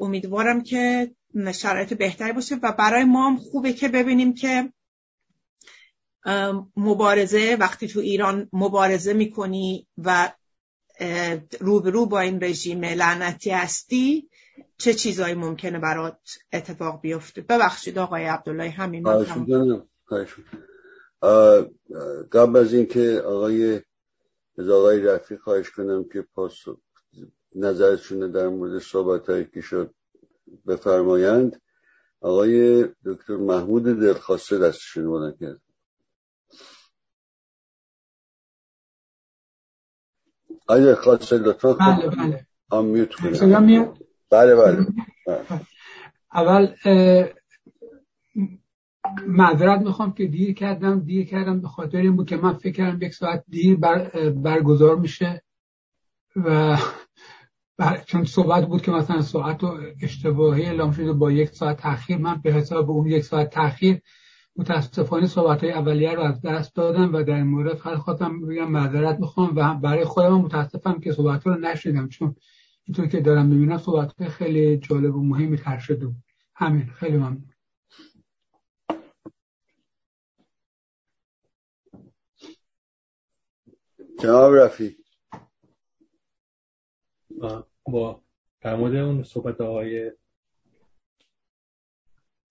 امیدوارم که شرایط بهتری باشه و برای ما هم خوبه که ببینیم که مبارزه وقتی تو ایران مبارزه می‌کنی و روبرو با این رژیم لعنتی هستی چه چیزایی ممکنه برات اتفاق بیفته؟ ببخشید آقای عبدالله همین قبل از اینکه آقای از آقای رفی خواهش کنم که پاس نظرشون در مورد صحبت هایی که شد بفرمایند آقای دکتر محمود دلخواسته دستشون بودن کرد. آیا خواسته لطفا بله بله. آمیوت کنم بله بله. اول معذرت می‌خوام که دیر کردم. دیر کردم به خاطر این بود که من فکر کردم یک ساعت دیر بر برگزار میشه و چون صحبت بود که مثلا ساعت و اشتباهی اعلام شده با یک ساعت تاخیر من به حساب اون یک ساعت تاخیر متاسفانه صحبت های اولیه رو از دست دادم و در این مورد خیلی خواستم بگم معذرت می‌خوام و برای خودم متاسفم که صحبت رو نشنیدم چون اینطور که دارم ببینم صحبت خیلی جالب و مهمی تر شده بود. همین خیلی ممنون. جناب رفی با در مورد اون صحبت آقای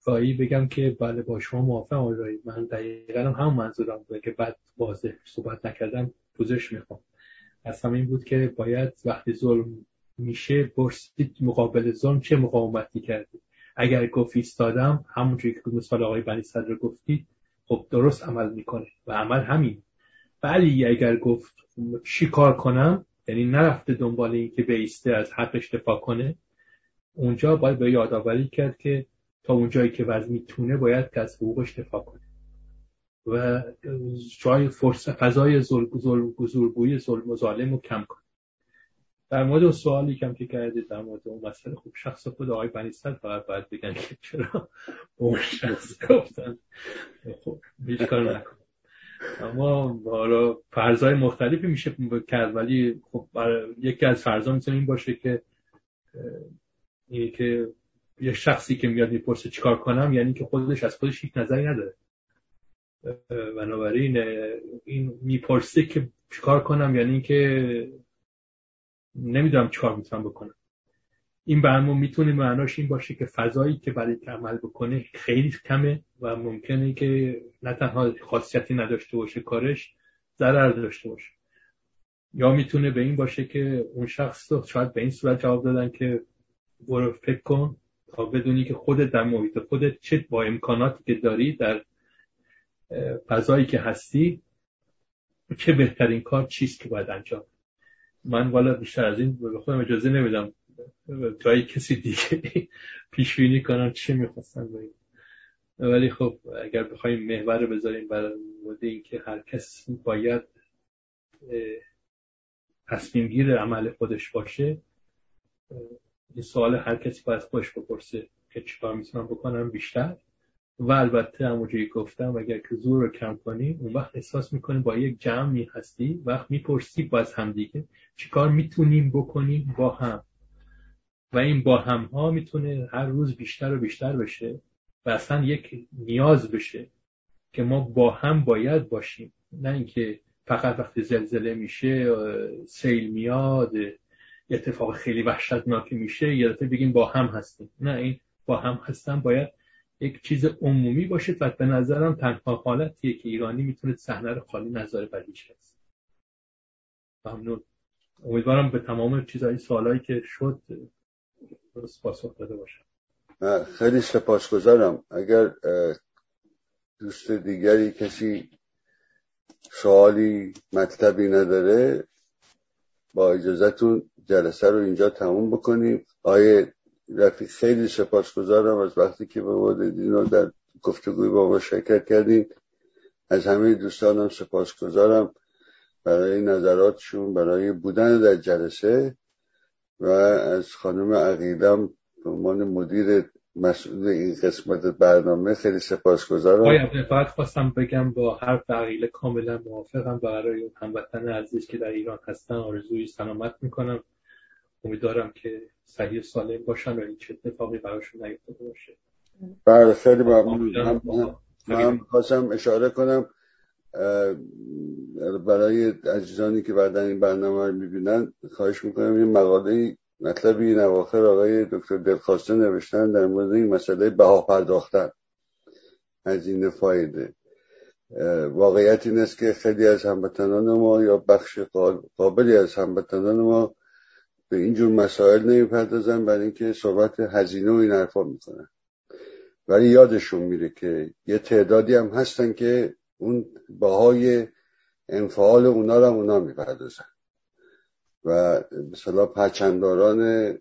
رایی بگم که بله با شما موافقم آقای من دقیقا هم منظورم بوده که بعد واضح صحبت نکردم پوزش می‌خوام. از این بود که باید وقتی ظلم میشه پرسید مقابل ظلم چه مقاومتی کردی. اگر گفت ایستادم همونجوری که مثال آقای بنی صدر گفتید خب درست عمل می‌کنه و عمل همین. ولی اگر گفت چی کار کنم یعنی نرفته دنبال این که بیسته از حقش دفاع کنه اونجا باید به یادآوری کرد که تا اونجایی که وضع می‌تونه باید که از حقوقش دفاع کنه. و جای فرصت فضای ظلم گزورگویی ظلم و ظالم رو کم کنه. در مورد سوالی کم که کردید در مورد اون مسئله خوب شخص خود آقای بنیستد فقط باید بگن که چرا اون شخص گفتن. خب کار نکن. اما حالا فرضای مختلفی میشه کرد ولی خب یکی از فرضا می‌تونه این باشه که اینه که یه شخصی که میاد می‌پرسه چیکار کنم یعنی که خودش از خودش هیچ نظری نداره. بنابراین این می‌پرسه که چیکار کنم یعنی که نمی‌دونم چیکار می‌تونم بکنم. این برنامه می‌تونه معناش این باشه که فضایی که برای عمل بکنه خیلی کمه و ممکنه که نه تنها خاصیتی نداشته باشه کارش ضرر داشته باشه. یا می‌تونه به این باشه که اون شخص رو شاید به این صورت جواب دادن که برو فکر کن تا بدونی که خودت در محیط خودت چه با امکاناتی که داری در فضایی که هستی چه بهترین کار چیست که باید انجام من والا بیشتر از این به خودم اجازه نمیدم. جای کسی دیگه پیش بینی کنم چه می‌خواستن بگیم ولی خب اگر بخوایم محور بذاریم برای مورد اینکه هر کس باید تصمیم گیر عمل خودش باشه این سوال هر کسی باید خودش بپرسه که چیکار می‌تونم بکنم بیشتر. و البته همونجوری گفتم اگر که زور رو کم کنی اون وقت احساس می‌کنی با یک جمعی هستی وقت می‌پرسی باز هم دیگه چیکار می‌تونیم بکنیم با هم. و این با هم ها می‌تونه هر روز بیشتر و بیشتر بشه و اصلا یک نیاز بشه که ما با هم باید باشیم. نه اینکه فقط وقتی زلزله میشه سیل میاد اتفاق خیلی وحشتناکی میشه یه دفعه بگیم با هم هستیم. نه این با هم هستن باید یک چیز عمومی باشه و به نظرم تنها حالتیه که ایرانی می‌تونه صحنه رو خالی نظر بر هیچ ممنون. امیدوارم به تمام چیزهای سوالایی که شد درست پاسخ داده باشم خیلی سپاسگزارم. اگر دوست دیگری کسی سوالی مطلبی نداره با اجازتون جلسه رو اینجا تموم بکنیم. آیه رفیق خیلی سپاسگزارم از وقتی که به مورد رو در گفتگوی با ما شرکت کردیم از همه دوستانم سپاسگزارم برای نظراتشون برای بودن در جلسه. و از خانم عقیدم به عنوان مدیر مسئول این قسمت برنامه خیلی سپاسگزارم. آیا فقط خواستم بگم با هر تغییل کاملا موافقم برای هموطن عزیز که در ایران هستن آرزوی سلامت می‌کنم. امیدوارم که صحیح سالم باشن و این چه اتفاقی براشون نیفتاده باشه. بله خیلی ممنون. من خواستم اشاره کنم برای عزیزانی که بعد این برنامه رو می‌بینن خواهش می‌کنم این مقاله مطلبی این اواخر آقای دکتر دلخواسته نوشتن در مورد این مسئله بها پرداختن از این فایده. واقعیت این است که خیلی از هموطنان ما یا بخش قابلی از هموطنان ما به اینجور مسائل نمی‌پردازن برای اینکه صحبت هزینه و این حرفا می‌کنن. ولی یادشون میره که یه تعدادی هم هستن که اون بهای انفعال اونا رو هم اونا می‌پردازن. و مثلا پرچنداران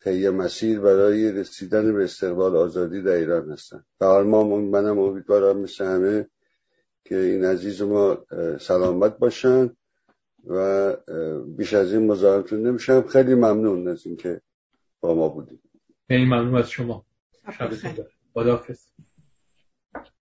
طی مسیر برای رسیدن به استقبال آزادی در ایران هستن. به ما منم امیدوارم مثل همه که این عزیز ما سلامت باشن و بیش از این مزاحمتون نمیشم. خیلی ممنون از اینکه با ما بودیم خیلی ممنون از شما. شب خداحافظ.